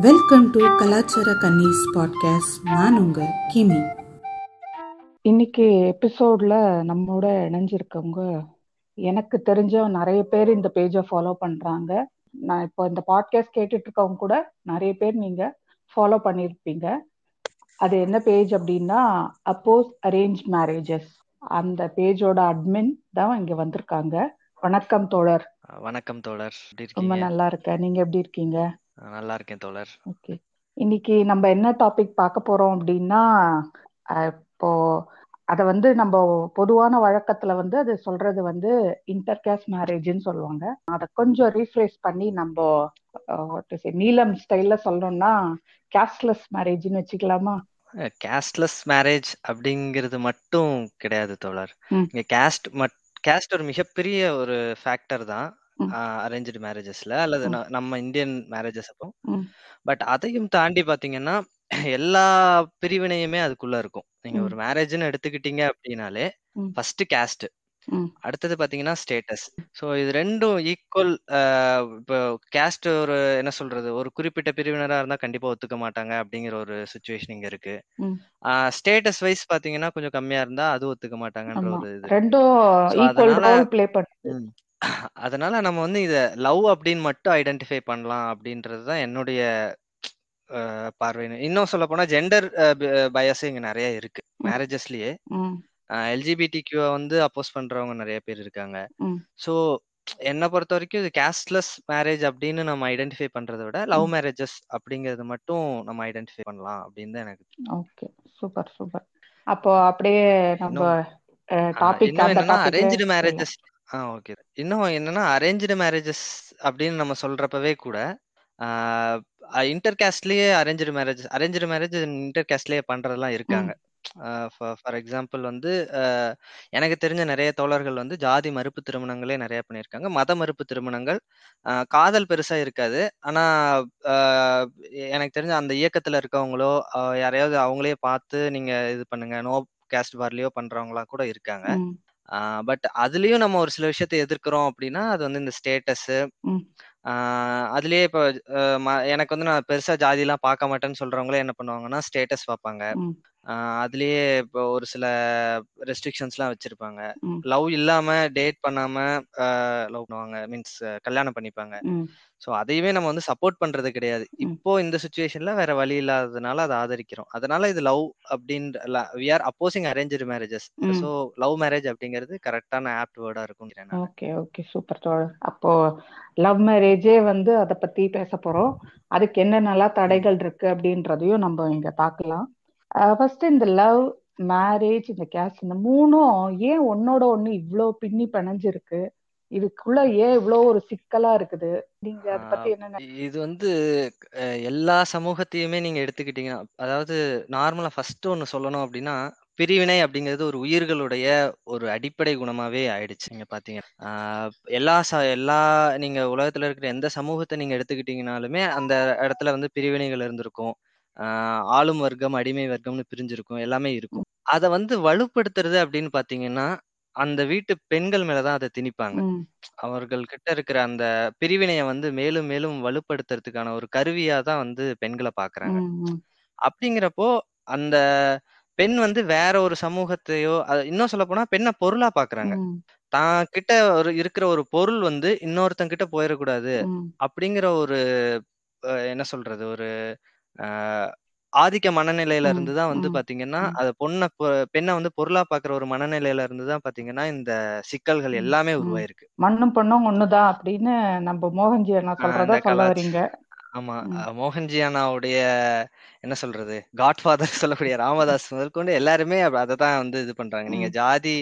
Welcome to கலாச்சார கன்னிஸ் podcast நான் உங்க கிமி. இன்னைக்கு எபிசோட்ல நம்மோட இணைஞ்சிருக்கவங்க எனக்கு தெரிஞ்ச நிறைய பேர் இந்த பேஜை ஃபாலோ பண்றாங்க. நான் இப்போ இந்த பாட்காஸ்ட் கேட்டுட்டு இருக்கவங்க கூட நிறைய பேர் நீங்க ஃபாலோ பண்ணியிருப்பீங்க அது என்ன பேஜ் அப்படின்னா அப்போஸ் அரேஞ்ச் மேரேஜஸ் அந்த பேஜோட அட்மின் தான் இங்க வந்திருக்காங்க. வணக்கம் தோழர். வணக்கம் தோழர். ரொம்ப நல்லா இருக்கேன். நீங்க எப்படி இருக்கீங்க? நல்லா இருக்கேன் தோழர். ஓகே. இன்னைக்கு நம்ம என்ன டாபிக் பார்க்க போறோம் அப்படின்னா இப்போ அத வந்து நம்ம பொதுவான வழக்கத்துல வந்து அது சொல்றது வந்து இன்டர்கேஸ்ட் மேரேஜ்னு சொல்லுவாங்க. அதை கொஞ்சம் ரீஃப்ரேஸ் பண்ணி நம்ம நீலம் ஸ்டைல்ல சொல்லணும்னா கேஸ்ட்லெஸ் மேரேஜ்னு வச்சுக்கலாமா? கேஸ்ட்லெஸ் மேரேஜ் அப்படிங்கிறது மட்டும் கிடையாது தோழர். இங்க கேஸ்ட் மட் கேஸ்ட் ஒரு மிகப்பெரிய ஒரு ஃபேக்டர் தான். அரேஞ்சு மேரேஜஸ்ல அல்லது. ந- நம்ம இந்தியன் மேரேஜஸ் அப்போ ம். பட் அதையும் தாண்டி பாத்தீங்கன்னா எல்லா பிரிவினையுமே அதுக்குள்ள இருக்கும் நீங்க ம். ஒரு மேரேஜ்னு எடுத்துக்கிட்டீங்க அப்படின்னாலே ம். ஃபர்ஸ்ட் கேஸ்ட் ம். அடுத்தது பாத்தீங்கன்னா ஸ்டேட்டஸ் ஸோ இது ரெண்டும் ஈக்குவல் இப்போ கேஸ்ட் ஒரு என்ன சொல்றது ஒரு குறிப்பிட்ட பிரிவினரா இருந்தா கண்டிப்பா ஒத்துக்க மாட்டாங்க அப்படிங்கிற ஒரு சுச்சுவேஷன் இங்க இருக்கு ம். ஸ்டேட்டஸ் வைஸ் பாத்தீங்கன்னா கொஞ்சம் கம்மியா இருந்தா அது ஒத்துக்க மாட்டாங்கன்ற ஆமா ஒரு இது ரெண்டும் ஈக்குவல் அதனால ரோல் ப்ளே பண்ணுது ம், அதனால நம்ம வந்து இத லவ் அப்படின்னு மட்டும் ஐடென்டிஃபை பண்ணலாம் அப்படின்றது தான் என்னுடைய அஹ், பார்வை இன்னும் சொல்ல போனா ஜெண்டர் பயஸ் இங்க நிறைய இருக்கு. மேரேஜஸ்லயே ம். எல்ஜிபிடி கியூ வந்து அப்போஸ் பண்றவங்க நிறைய பேர் இருக்காங்க ம். ஸோ என்னை பொறுத்த வரைக்கும் இது கேஸ்ட்லெஸ் மேரேஜ் அப்படின்னு நம்ம ஐடென்டிஃபை பண்றதை விட லவ் ம். மேரேஜஸ் அப்படிங்கறது மட்டும் நம்ம ஐடென்டிஃபை பண்ணலாம் அப்படின்னு தான் எனக்கு ஓகே சூப்பர் சூப்பர் அப்போ அப்படியே நம்ம இன்னும் டாபிக் இன்னும் அந்த என்னன்னா டாபிக்ல அரேஞ்சு போயிடலாம் மேரேஜஸ் ஆ ஓகே. இன்னும் என்னன்னா அரேஞ்சு மேரேஜஸ் அப்படின்னு நம்ம சொல்றப்பவே கூட inter காஸ்ட்லயே arrange marriage arrange marriage inter காஸ்ட்லயே பண்றதெல்லாம் ம். இருக்காங்க ஃபார் எக்ஸாம்பிள் வந்து ஆஹ் எனக்கு தெரிஞ்ச நிறைய தோழர்கள் வந்து ஜாதி மறுப்பு திருமணங்களே நிறைய பண்ணியிருக்காங்க. மத மறுப்பு திருமணங்கள் காதல் பெருசா இருக்காது. ஆனா ஆஹ் எனக்கு தெரிஞ்ச அந்த இயக்கத்துல இருக்கவங்களோ யாரையாவது அவங்களே பார்த்து நீங்க இது பண்ணுங்க நோ கேஸ்ட் பார்லியோ பண்றவங்களா கூட இருக்காங்க. ம். பட் அதுலயும் நம்ம ஒரு சில விஷயத்தை எதிர்க்கிறோம் அப்படின்னா அது வந்து இந்த ஸ்டேட்டஸ் அதுலயே இப்போ எனக்கு வந்து நான் பெருசா ஜாதி எல்லாம் பார்க்க மாட்டேன்னு சொல்றவங்களே என்ன பண்ணுவாங்கன்னா ஸ்டேட்டஸ் பார்ப்பாங்க. அதுலயே இப்போ ஒரு சில ரெஸ்ட்ரிக்ஷன்ஸ்லாம் வச்சிருப்பாங்க. லவ் இல்லாம டேட் பண்ணாம லவ் பண்ணுவாங்க. மீன்ஸ் கல்யாணம் பண்ணிப்பாங்க. ஸோ அதையுமே நம்ம வந்து சப்போர்ட் பண்றது கிடையாது. இப்போ இந்த சுச்சுவேஷன்ல வேற வழி இல்லாததுனால அதை ஆதரிக்கிறோம். அதனால இது லவ் அப்படின்ற we are opposing arrange marriages so love marriage அப்படிங்கிறது கரெக்டான ஆப்ட் வேர்டா இருக்கும் ஓகே ஓகே சூப்பர் தோழர். அப்போ லவ் மேரேஜே வந்து அதை பத்தி பேச போறோம். அதுக்கு என்னென்னலாம் தடைகள் இருக்கு அப்படின்றதையும் நம்ம இங்க பார்க்கலாம். ஃபர்ஸ்ட் இந்த லவ் மேரேஜ் இந்த கேஸ்ட் இந்த மூணும் ஏன் ஒன்னோட ஒண்ணு இவ்ளோ பின்னி பிணைஞ்சிருக்கு? இதுக்குள்ள ஏன் இவ்ளோ ஒரு சிக்கலா இருக்குது? நீங்க அதை பத்தி என்ன இது வந்து எல்லா சமூகத்தையுமே நீங்க எடுத்துக்கிட்டீங்கன்னா அதாவது நார்மலா ஃபர்ஸ்ட் ஒன்னு சொல்லணும் அப்படின்னா பிரிவினை அப்படிங்கிறது ஒரு உயிர்களுடைய ஒரு அடிப்படை குணமாவே ஆயிடுச்சு. நீங்க பாத்தீங்க. ஆஹ் எல்லா ச எல்லா நீங்க உலகத்துல இருக்கிற எந்த சமூகத்தை நீங்க எடுத்துக்கிட்டீங்கனாலுமே அந்த இடத்துல வந்து பிரிவினைகள் இருந்திருக்கும். ஆஹ் ஆளும் வர்க்கம் அடிமை வர்க்கம்னு பிரிஞ்சிருக்கும் எல்லாமே இருக்கும். அதை வந்து வலுப்படுத்துறது அப்படின்னு பாத்தீங்கன்னா அந்த வீட்டு பெண்கள் மேலதான் அதை திணிப்பாங்க. அவர்கள் கிட்ட இருக்கிற அந்த பிரிவினையை வந்து மேலும் மேலும் வலுப்படுத்துறதுக்கான ஒரு கருவியா தான் வந்து பெண்களை பாக்குறாங்க. அப்படிங்கிறப்போ அந்த பெண் வந்து வேற ஒரு சமூகத்தையோ இன்னும் சொல்ல போனா பெண்ணை பொருளா பாக்குறாங்க. தான் கிட்ட ஒரு இருக்கிற ஒரு பொருள் வந்து இன்னொருத்தன் கிட்ட போயிடக்கூடாது அப்படிங்கிற ஒரு என்ன சொல்றது ஒரு ஆதிக்க மனநிலையில ம். இருந்து தான் வந்து பாத்தீங்கன்னா அது பொண்ணை பெண்ணை வந்து பொருளா பாக்குற ஒரு மனநிலையில இருந்து தான் பாத்தீங்கன்னா இந்த சிக்கல்கள் எல்லாமே உருவாயிருக்கு. மண்ணும் பொண்ணும் ஒண்ணுதான் அப்படின்னு நம்ம மோகன்ஜி அண்ணா சொல்றதா சொல்ல வரீங்க ஆமா மோகன்ஜி அண்ணாவுடைய என்ன சொல்றது காட்ஃபாதர் சொல்லக்கூடிய ராமதாஸ் முதற்கொண்டு எல்லாருமே அதை தான் வந்து இது பண்றாங்க. நீங்க ஜாதி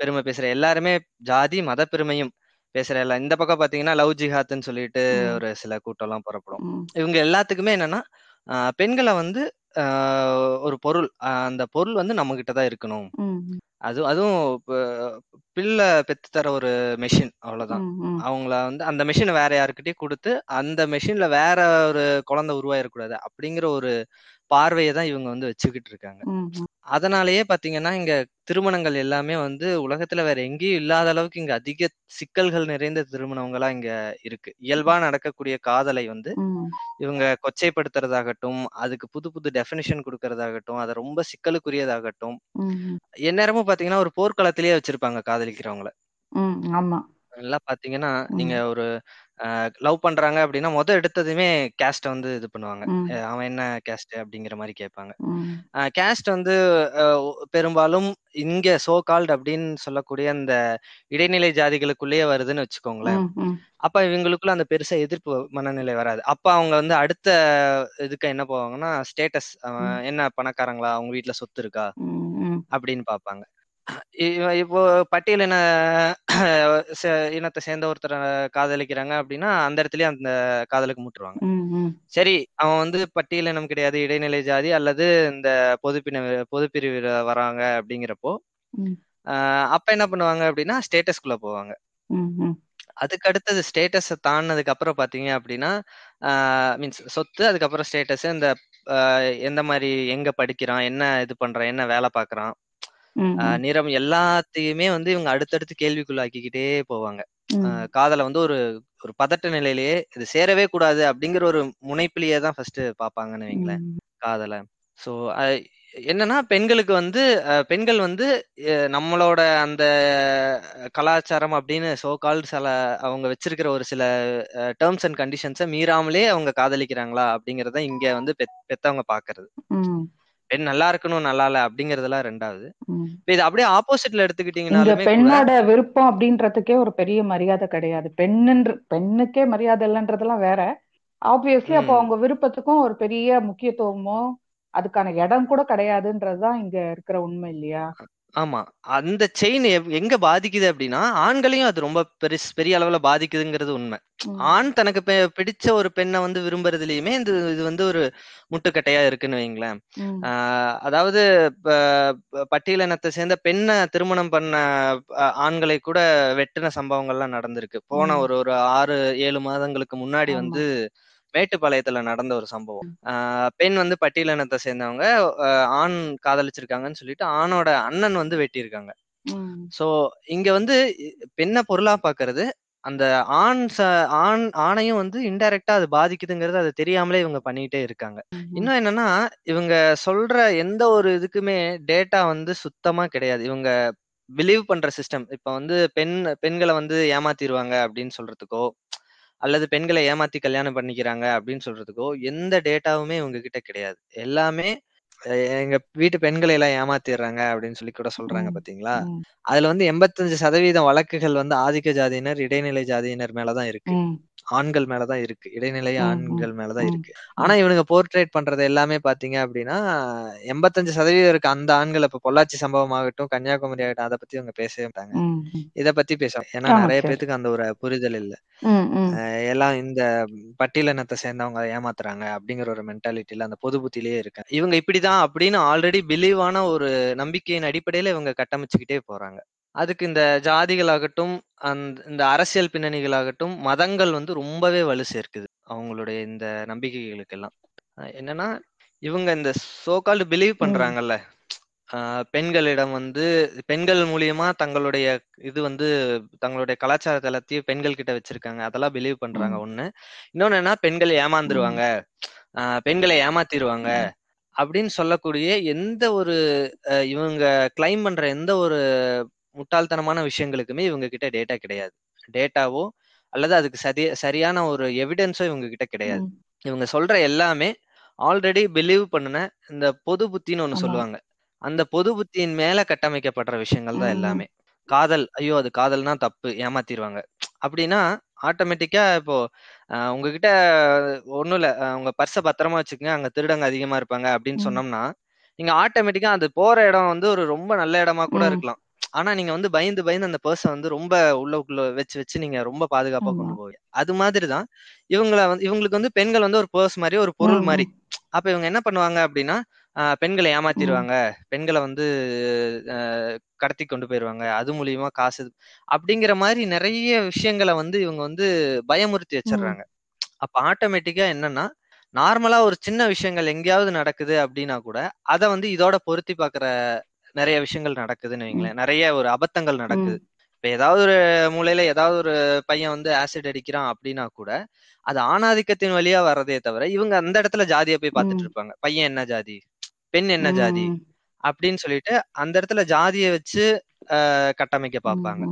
பெருமை பேசுற எல்லாருமே ஜாதி மத பெருமையும் பேசுற எல்லாம் இந்த பக்கம் பாத்தீங்கன்னா லவ் ஜிஹாத்னு சொல்லிட்டு ஒரு சில கூட்டம் எல்லாம் புறப்படும் இவங்க எல்லாத்துக்குமே என்னன்னா பெண்களை வந்து ஒரு பொருள் அந்த பொருள் வந்து நம்ம கிட்ட தான் இருக்கணும். அது அதுவும் பிள்ளை பெத்து தர ஒரு மெஷின் அவ்வளவுதான். அவங்கள வந்து அந்த மெஷினை வேற யாருக்கிட்டயும் கொடுத்து அந்த மெஷின்ல வேற ஒரு குழந்தை உருவாயிடக்கூடாது அப்படிங்கிற ஒரு பார்வையை தான் இவங்க வந்து வச்சுக்கிட்டு இருக்காங்க. அதனாலேயே பாத்தீங்கன்னா இங்க திருமணங்கள் எல்லாமே வந்து உலகத்துல வேற எங்கேயும் இல்லாத அளவுக்கு இங்க அதிக சிக்கல்கள் நிறைந்த திருமணங்களா இங்க இருக்கு. இயல்பா நடக்கக்கூடிய காதலை வந்து இவங்க கொச்சைப்படுத்துறதாகட்டும் அதுக்கு புது புது டெஃபினிஷன் கொடுக்கறதாகட்டும் அதை ரொம்ப சிக்கலுக்குரியதாகட்டும். எந்நேரமும் பாத்தீங்கன்னா ஒரு போர்க்களத்திலேயே வச்சிருப்பாங்க காதலிக்கிறவங்கள. எல்லாம் பாத்தீங்கன்னா நீங்க ஒரு லவ் பண்றாங்க அப்படின்னா முத எடுத்ததுமே கேஸ்ட வந்து இது பண்ணுவாங்க. அவன் என்ன கேஸ்ட் அப்படிங்கிற மாதிரி கேட்பாங்க. கேஸ்ட் வந்து பெரும்பாலும் இங்க சோ கால்ட் அப்படின்னு சொல்லக்கூடிய அந்த இடைநிலை ஜாதிகளுக்குள்ளேயே வருதுன்னு வச்சுக்கோங்களேன். அப்ப இவங்களுக்குள்ள அந்த பெருசா எதிர்ப்பு மனநிலை வராது. அப்ப அவங்க வந்து அடுத்த இதுக்கு என்ன போவாங்கன்னா ஸ்டேட்டஸ் என்ன பணக்காரங்களா? அவங்க வீட்ல சொத்து இருக்கா? அப்படின்னு பார்ப்பாங்க. இ- இப்போ பட்டியலின சே- இனத்தை சேர்ந்த ஒருத்தரை காதலிக்கிறாங்க அப்படின்னா அந்த இடத்துலயே அந்த காதலுக்கு முட்டுருவாங்க. சரி அவன் வந்து பட்டியலினம் கிடையாது இடைநிலை ஜாதி அல்லது இந்த பொதுப்பின பொதுப்பிரிவில் வராங்க அப்படிங்கிறப்போ அப்ப என்ன பண்ணுவாங்க அப்படின்னா ஸ்டேட்டஸ்குள்ள போவாங்க. அதுக்கு அடுத்தது ஸ்டேட்டஸ் தாண்டினதுக்கு அப்புறம் பாத்தீங்க அப்படின்னா மீன்ஸ் சொத்து அதுக்கப்புறம் ஸ்டேட்டஸ் இந்த எந்த மாதிரி எங்க படிக்கிறான் என்ன இது பண்றான் என்ன வேலை ம், நிறம் எல்லாத்தையுமே வந்து இவங்க அடுத்தடுத்து கேள்விக்குள்ளாக்கிக்கிட்டே போவாங்க. காதலை வந்து ஒரு ஒரு பதட்ட நிலையிலேயே இது சேரவே கூடாது அப்படிங்கிற ஒரு முனைப்பிலேயே தான் ஃபர்ஸ்ட் பாப்பாங்கன்னு வைங்களேன் காதலை. ஸோ என்னன்னா பெண்களுக்கு வந்து பெண்கள் வந்து நம்மளோட அந்த கலாச்சாரம் அப்படின்னு சோ கால்டு சில அவங்க வச்சிருக்கிற ஒரு சில டேர்ம்ஸ் அண்ட் கண்டிஷன்ஸை மீறாமலே அவங்க காதலிக்கிறாங்களா அப்படிங்கறத இங்க வந்து பெத்- பெத்தவங்க பாக்குறது. பெண் நல்லா இருக்கணும் நல்லா இல்ல அப்படிங்கறதெல்லாம் ரெண்டாவது. இது அப்படியே ஆப்போசிட்ல கூட பெண்ணோட விருப்பம் அப்படின்றதுக்கே ஒரு பெரிய மரியாதை கிடையாது. பெண்ணுன்ற பெண்ணுக்கே மரியாதை இல்லைன்றதெல்லாம் வேற. ஆப்வியஸ்லி அப்போ அவங்க விருப்பத்துக்கும் ஒரு பெரிய முக்கியத்துவமோ அதுக்கான இடம் கூட கிடையாதுன்றதுதான் இங்க இருக்கிற உண்மை இல்லையா? ஆமா. அந்த செயின் எங்க பாதிக்குது அப்படின்னா ஆண்களையும் அது ரொம்ப பெருசு பெரிய அளவுல பாதிக்குதுங்கிறது உண்மை. ஆண் தனக்கு பிடிச்ச ஒரு பெண்ணை வந்து விரும்புறதுலயுமே இந்த இது வந்து ஒரு முட்டுக்கட்டையா இருக்குன்னு வைங்களேன் அதாவது பட்டியலினத்தை சேர்ந்த பெண்ணை திருமணம் பண்ண ஆண்களை கூட வெட்டின சம்பவங்கள்லாம் நடந்திருக்கு. போன. ஒரு ஒரு ஆறு ஏழு மாதங்களுக்கு முன்னாடி வந்து மேட்டுப்பாளையத்துல நடந்த ஒரு சம்பவம். பெண் வந்து பட்டியலினத்தை சேர்ந்தவங்க ஆண் காதலிச்சிருக்காங்கன்னு சொல்லிட்டு ஆணோட அண்ணன் வந்து வெட்டியிருக்காங்க. சோ இங்க வந்து பெண்ணை பொருளா பாக்குறது அந்த ஆண் ஆண் ஆணையும் வந்து இன்டைரக்டா அது பாதிக்குதுங்கிறது அது தெரியாமலே இவங்க பண்ணிட்டே இருக்காங்க. இன்னும் என்னன்னா இவங்க சொல்ற எந்த ஒரு இதுக்குமே டேட்டா வந்து சுத்தமா கிடையாது. இவங்க பிலீவ் பண்ற சிஸ்டம் இப்ப வந்து பெண் பெண்களை வந்து ஏமாத்திடுவாங்க அப்படின்னு சொல்றதுக்கோ அல்லது பெண்களை ஏமாத்தி கல்யாணம் பண்ணிக்கிறாங்க அப்படின்னு சொல்றதுக்கோ எந்த டேட்டாவுமே இவங்க கிட்ட கிடையாது. எல்லாமே எங்க வீட்டு பெண்களை எல்லாம் ஏமாத்திடுறாங்க அப்படின்னு சொல்லி கூட சொல்றாங்க பாத்தீங்களா? அதுல வந்து எண்பத்தஞ்சு சதவீதம் வழக்குகள் வந்து ஆதிக்க ஜாதியினர் இடைநிலை ஜாதியினர் மேலதான் இருக்கு. ஆண்கள் மேலதான் இருக்கு. இடைநிலை ஆண்கள் மேலதான் இருக்கு. ஆனா இவனுங்க போர்ட்ரேட் பண்றது எல்லாமே பாத்தீங்க அப்படின்னா எண்பத்தஞ்சு சதவீதம் இருக்க அந்த ஆண்கள் இப்ப பொள்ளாச்சி சம்பவம் ஆகட்டும் கன்னியாகுமரி ஆகட்டும் அதை பத்தி அவங்க பேசவே மாட்டாங்க. இத பத்தி பேசுவாங்க ஏன்னா நிறைய பேத்துக்கு அந்த ஒரு புரிதல் இல்ல. எல்லாம் இந்த பட்டியலினத்தை சேர்ந்தவங்க ஏமாத்துறாங்க அப்படிங்கிற ஒரு மென்டாலிட்டியில அந்த பொது புத்திலேயே இருக்காங்க இவங்க இப்படிதான் அப்படின்னு ஆல்ரெடி பிலீவான ஒரு நம்பிக்கையின் அடிப்படையில இவங்க கட்டமைச்சுக்கிட்டே போறாங்க. அதுக்கு இந்த ஜாதிகளாகட்டும் அந்த இந்த அரசியல் பின்னணிகளாகட்டும் மதங்கள் வந்து ரொம்பவே வலு சேர்க்குது அவங்களுடைய இந்த நம்பிக்கைகளுக்கெல்லாம். என்னன்னா இவங்க இந்த சோகால்டு பிலீவ் பண்றாங்கல்ல பெண்களிடம் வந்து பெண்கள் மூலியமா தங்களுடைய இது வந்து தங்களுடைய கலாச்சாரத்தை எல்லாத்தையும் பெண்கள் கிட்ட வச்சிருக்காங்க அதெல்லாம் பிலீவ் பண்றாங்க ஒண்ணு. இன்னொன்னு என்ன பெண்கள் ஏமாந்துருவாங்க பெண்களை ஏமாத்திருவாங்க ம், அப்படின்னு சொல்லக்கூடிய எந்த ஒரு இவங்க கிளைம் பண்ற எந்த ஒரு முட்டாள்தனமான விஷயங்களுக்குமே இவங்க கிட்ட டேட்டா கிடையாது. டேட்டாவோ அல்லது அதுக்கு சரி சரியான ஒரு எவிடன்ஸோ இவங்க கிட்ட கிடையாது. இவங்க சொல்ற எல்லாமே ஆல்ரெடி பிலீவ் பண்ணுன இந்த பொது புத்தின்னு ஒண்ணு சொல்லுவாங்க. அந்த பொது புத்தியின் மேல கட்டமைக்கப்படுற விஷயங்கள் தான் எல்லாமே. காதல் ஐயோ அது காதல்னா தப்பு ஏமாத்திடுவாங்க அப்படின்னா ஆட்டோமேட்டிக்கா இப்போ உங்ககிட்ட ஒண்ணும் இல்ல உங்க பர்ஸ பத்திரமா வச்சுக்கங்க அங்க திருடங்க அதிகமா இருப்பாங்க அப்படின்னு சொன்னோம்னா நீங்க ஆட்டோமேட்டிக்கா அது போற இடம் வந்து ஒரு ரொம்ப நல்ல இடமா கூட இருக்கலாம். ஆனா நீங்க வந்து பயந்து பயந்து அந்த பர்ஸ வந்து ரொம்ப உள்ளுக்குள்ள வச்சு வச்சு நீங்க ரொம்ப பாதுகாப்பா கொண்டு போவீங்க. அது மாதிரிதான் இவங்கள வந்து இவங்களுக்கு வந்து பெண்கள் வந்து ஒரு பர்ஸ் மாதிரி ஒரு பொருள் மாதிரி. அப்ப இவங்க என்ன பண்ணுவாங்க அப்படின்னா பெண்களை ஏமாத்திடுவாங்க பெண்களை வந்து கடத்தி கொண்டு போயிருவாங்க. அது மூலியமா காசு அப்படிங்கிற மாதிரி நிறைய விஷயங்களை வந்து இவங்க வந்து பயமுறுத்தி வச்சிடுறாங்க. அப்ப ஆட்டோமேட்டிக்கா என்னன்னா நார்மலா ஒரு சின்ன விஷயங்கள் எங்கேயாவது நடக்குது அப்படின்னா கூட அத வந்து இதோட பொருத்தி பார்க்கிற நிறைய விஷயங்கள் நடக்குதுன்னு வைங்களேன். நிறைய ஒரு அபத்தங்கள் நடக்குது. இப்ப ஏதாவது ஒரு மூலையில ஏதாவது ஒரு பையன் வந்து ஆசிட் அடிக்கிறான் அப்படின்னா கூட அது ஆணாதிக்கத்தின் வழியா வர்றதே தவிர இவங்க அந்த இடத்துல ஜாதியை போய் பார்த்துட்டு இருப்பாங்க பையன் என்ன ஜாதி? பெண் என்ன ஜாதி? அப்படின்னு சொல்லிட்டு அந்த இடத்துல ஜாதியை வச்சு கட்டமைக்க பார்ப்பாங்க.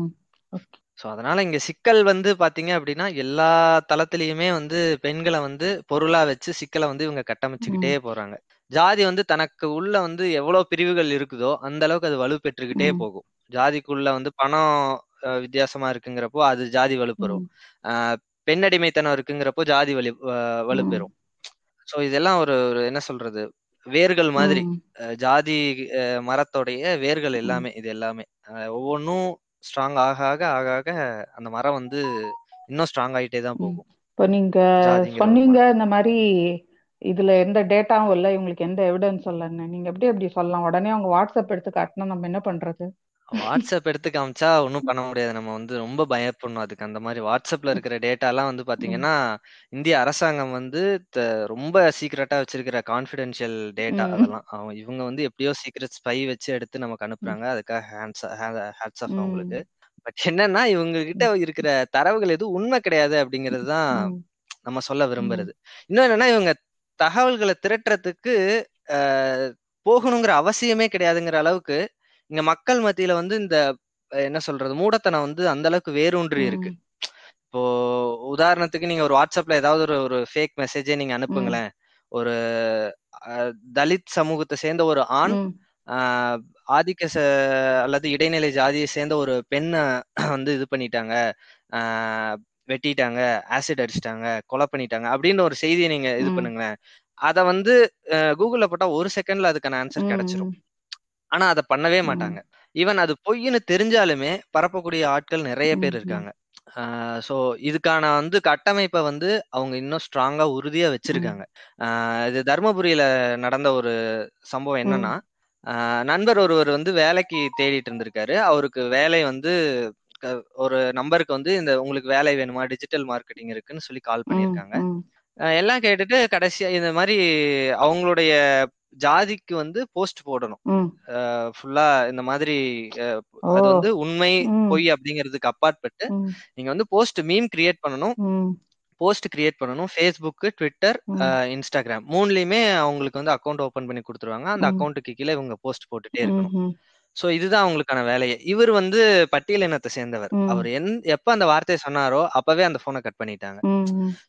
சோ அதனால இங்க சிக்கல் வந்து பாத்தீங்க அப்படின்னா எல்லா தளத்திலயுமே வந்து பெண்களை வந்து பொருளா வச்சு சிக்கலை வந்து இவங்க கட்டமைச்சுக்கிட்டே போறாங்க. ஜாதி வந்து தனக்கு உள்ள வந்து எவ்வளவு பிரிவுகள் இருக்குதோ அந்த அளவுக்கு அது வலு பெற்றுக்கிட்டே ம், போகும். ஜாதிக்குள்ள வந்து பணம் வித்தியாசமா இருக்குங்கிறப்போ அது ஜாதி வலுப்பெறும் ம், ஆஹ் பெண் அடிமைத்தனம் இருக்குங்கிறப்போ ஜாதி வலு வலுப்பெறும் சோ இதெல்லாம் ஒரு என்ன சொல்றது? வேர்கள் மாதிரி. ஜாதி மரத்தோடைய வேர்கள் எல்லாமே இது எல்லாமே. ஒவ்வொன்றும் ஸ்ட்ராங் ஆக ஆக ஆக ஆக அந்த மரம் வந்து இன்னும் ஸ்ட்ராங் ஆயிட்டே தான். போகும். இப்போ நீங்க சொன்னீங்க இந்த மாதிரி இதுல எந்த டேட்டாவும் இல்லை இவங்களுக்கு எந்த எவிடன்ஸ் இல்லைன்னு. நீங்க எப்படி எப்படி சொல்லலாம்? உடனே அவங்க வாட்ஸ்அப் எடுத்து காட்டினா நம்ம என்ன பண்றது? வாட்ஸ்அப் எடுத்து காமிச்சா ஒன்றும் பண்ண முடியாது. நம்ம வந்து ரொம்ப பயப்படணும் அதுக்கு. அந்த மாதிரி வாட்ஸ்அப்ல இருக்கிற டேட்டாலாம் வந்து பாத்தீங்கன்னா இந்திய அரசாங்கம் வந்து ரொம்ப சீக்ரெட்டா வச்சிருக்கிற கான்ஃபிடென்ஷியல் டேட்டா அதெல்லாம். அவங்க இவங்க வந்து எப்படியோ சீக்ரெட் ஸ்பை வச்சு எடுத்து நமக்கு அனுப்புறாங்க. அதுக்காக ஹேண்ட்ஸ் ஹேட்ஸ் ஆஃப் அவங்களுக்கு. பட் என்னன்னா இவங்க கிட்ட இருக்கிற தரவுகள் எதுவும் உண்மை கிடையாது அப்படிங்கிறது தான் ம், நம்ம சொல்ல விரும்புறது. இன்னும் என்னன்னா இவங்க தகவல்களை திரட்டுறதுக்கு போகணுங்கிற அவசியமே கிடையாதுங்கிற அளவுக்கு இங்க மக்கள் மத்தியில வந்து இந்த என்ன சொல்றது மூடத்தனம் வந்து அந்த அளவுக்கு வேரூன்றி இருக்கு. இப்போ உதாரணத்துக்கு நீங்க ஒரு வாட்ஸ்அப்ல ஏதாவது ஒரு ஒரு ஃபேக் மெசேஜே நீங்க அனுப்புங்களேன். ஒரு தலித் சமூகத்தை சேர்ந்த ஒரு ஆண் ஆதிக்க அல்லது இடைநிலை ஜாதியை சேர்ந்த ஒரு பெண்ணை வந்து இது பண்ணிட்டாங்க. ஆஹ், வெட்டிட்டாங்க ஆசிட் அடிச்சிட்டாங்க கொலை பண்ணிட்டாங்க அப்படின்னு ஒரு செய்தியை நீங்க இது பண்ணுங்களேன். அத வந்து கூகுள்ல போட்டா ஒரு செகண்ட்ல அதுக்கான ஆன்சர் கிடைச்சிரும். ஆனா அதை பண்ணவே மாட்டாங்க. ஈவன் அது பொய்ன்னு தெரிஞ்சாலுமே பரப்பக்கூடிய ஆட்கள் நிறைய பேர் இருக்காங்க. ஸோ இதுக்கான வந்து கட்டமைப்பை வந்து அவங்க இன்னும் ஸ்ட்ராங்கா உறுதியா வச்சிருக்காங்க. இது தர்மபுரியில நடந்த ஒரு சம்பவம் என்னன்னா நண்பர் ஒருவர் வந்து வேலைக்கு தேடிட்டு இருந்திருக்காரு. அவருக்கு வேலை வந்து ஒரு நம்பருக்கு வந்து இந்த உங்களுக்கு வேலை வேணுமா? டிஜிட்டல் மார்க்கெட்டிங் இருக்குன்னு சொல்லி கால் பண்ணியிருக்காங்க. எல்லாம் கேட்டுட்டு கடைசியா இந்த மாதிரி அவங்களுடைய ஜாதிக்கு வந்து போஸ்ட் போடணும். ஃபுல்லா இந்த மாதிரி அது வந்து உண்மை பொய் அப்படிங்கிறதுக்கு அப்பாற்பட்டு நீங்க வந்து போஸ்ட் மீம் கிரியேட் பண்ணணும். போஸ்ட் கிரியேட் பண்ணணும். ஃபேஸ்புக் ட்விட்டர் இன்ஸ்டாகிராம் மூணுலயுமே அவங்களுக்கு வந்து அக்கௌண்ட் ஓபன் பண்ணி கொடுத்துருவாங்க. அந்த அக்கௌண்ட்டுக்கு கீழே இவங்க போஸ்ட் போட்டுட்டே இருக்கணும். சோ இதுதான் அவங்களுக்கான வேலையே. இவர் வந்து பட்டியல் இனத்தை சேர்ந்தவர். அவர் எந் எப்ப அந்த வார்த்தையை சொன்னாரோ அப்பவே அந்த போனை கட் பண்ணிட்டாங்க.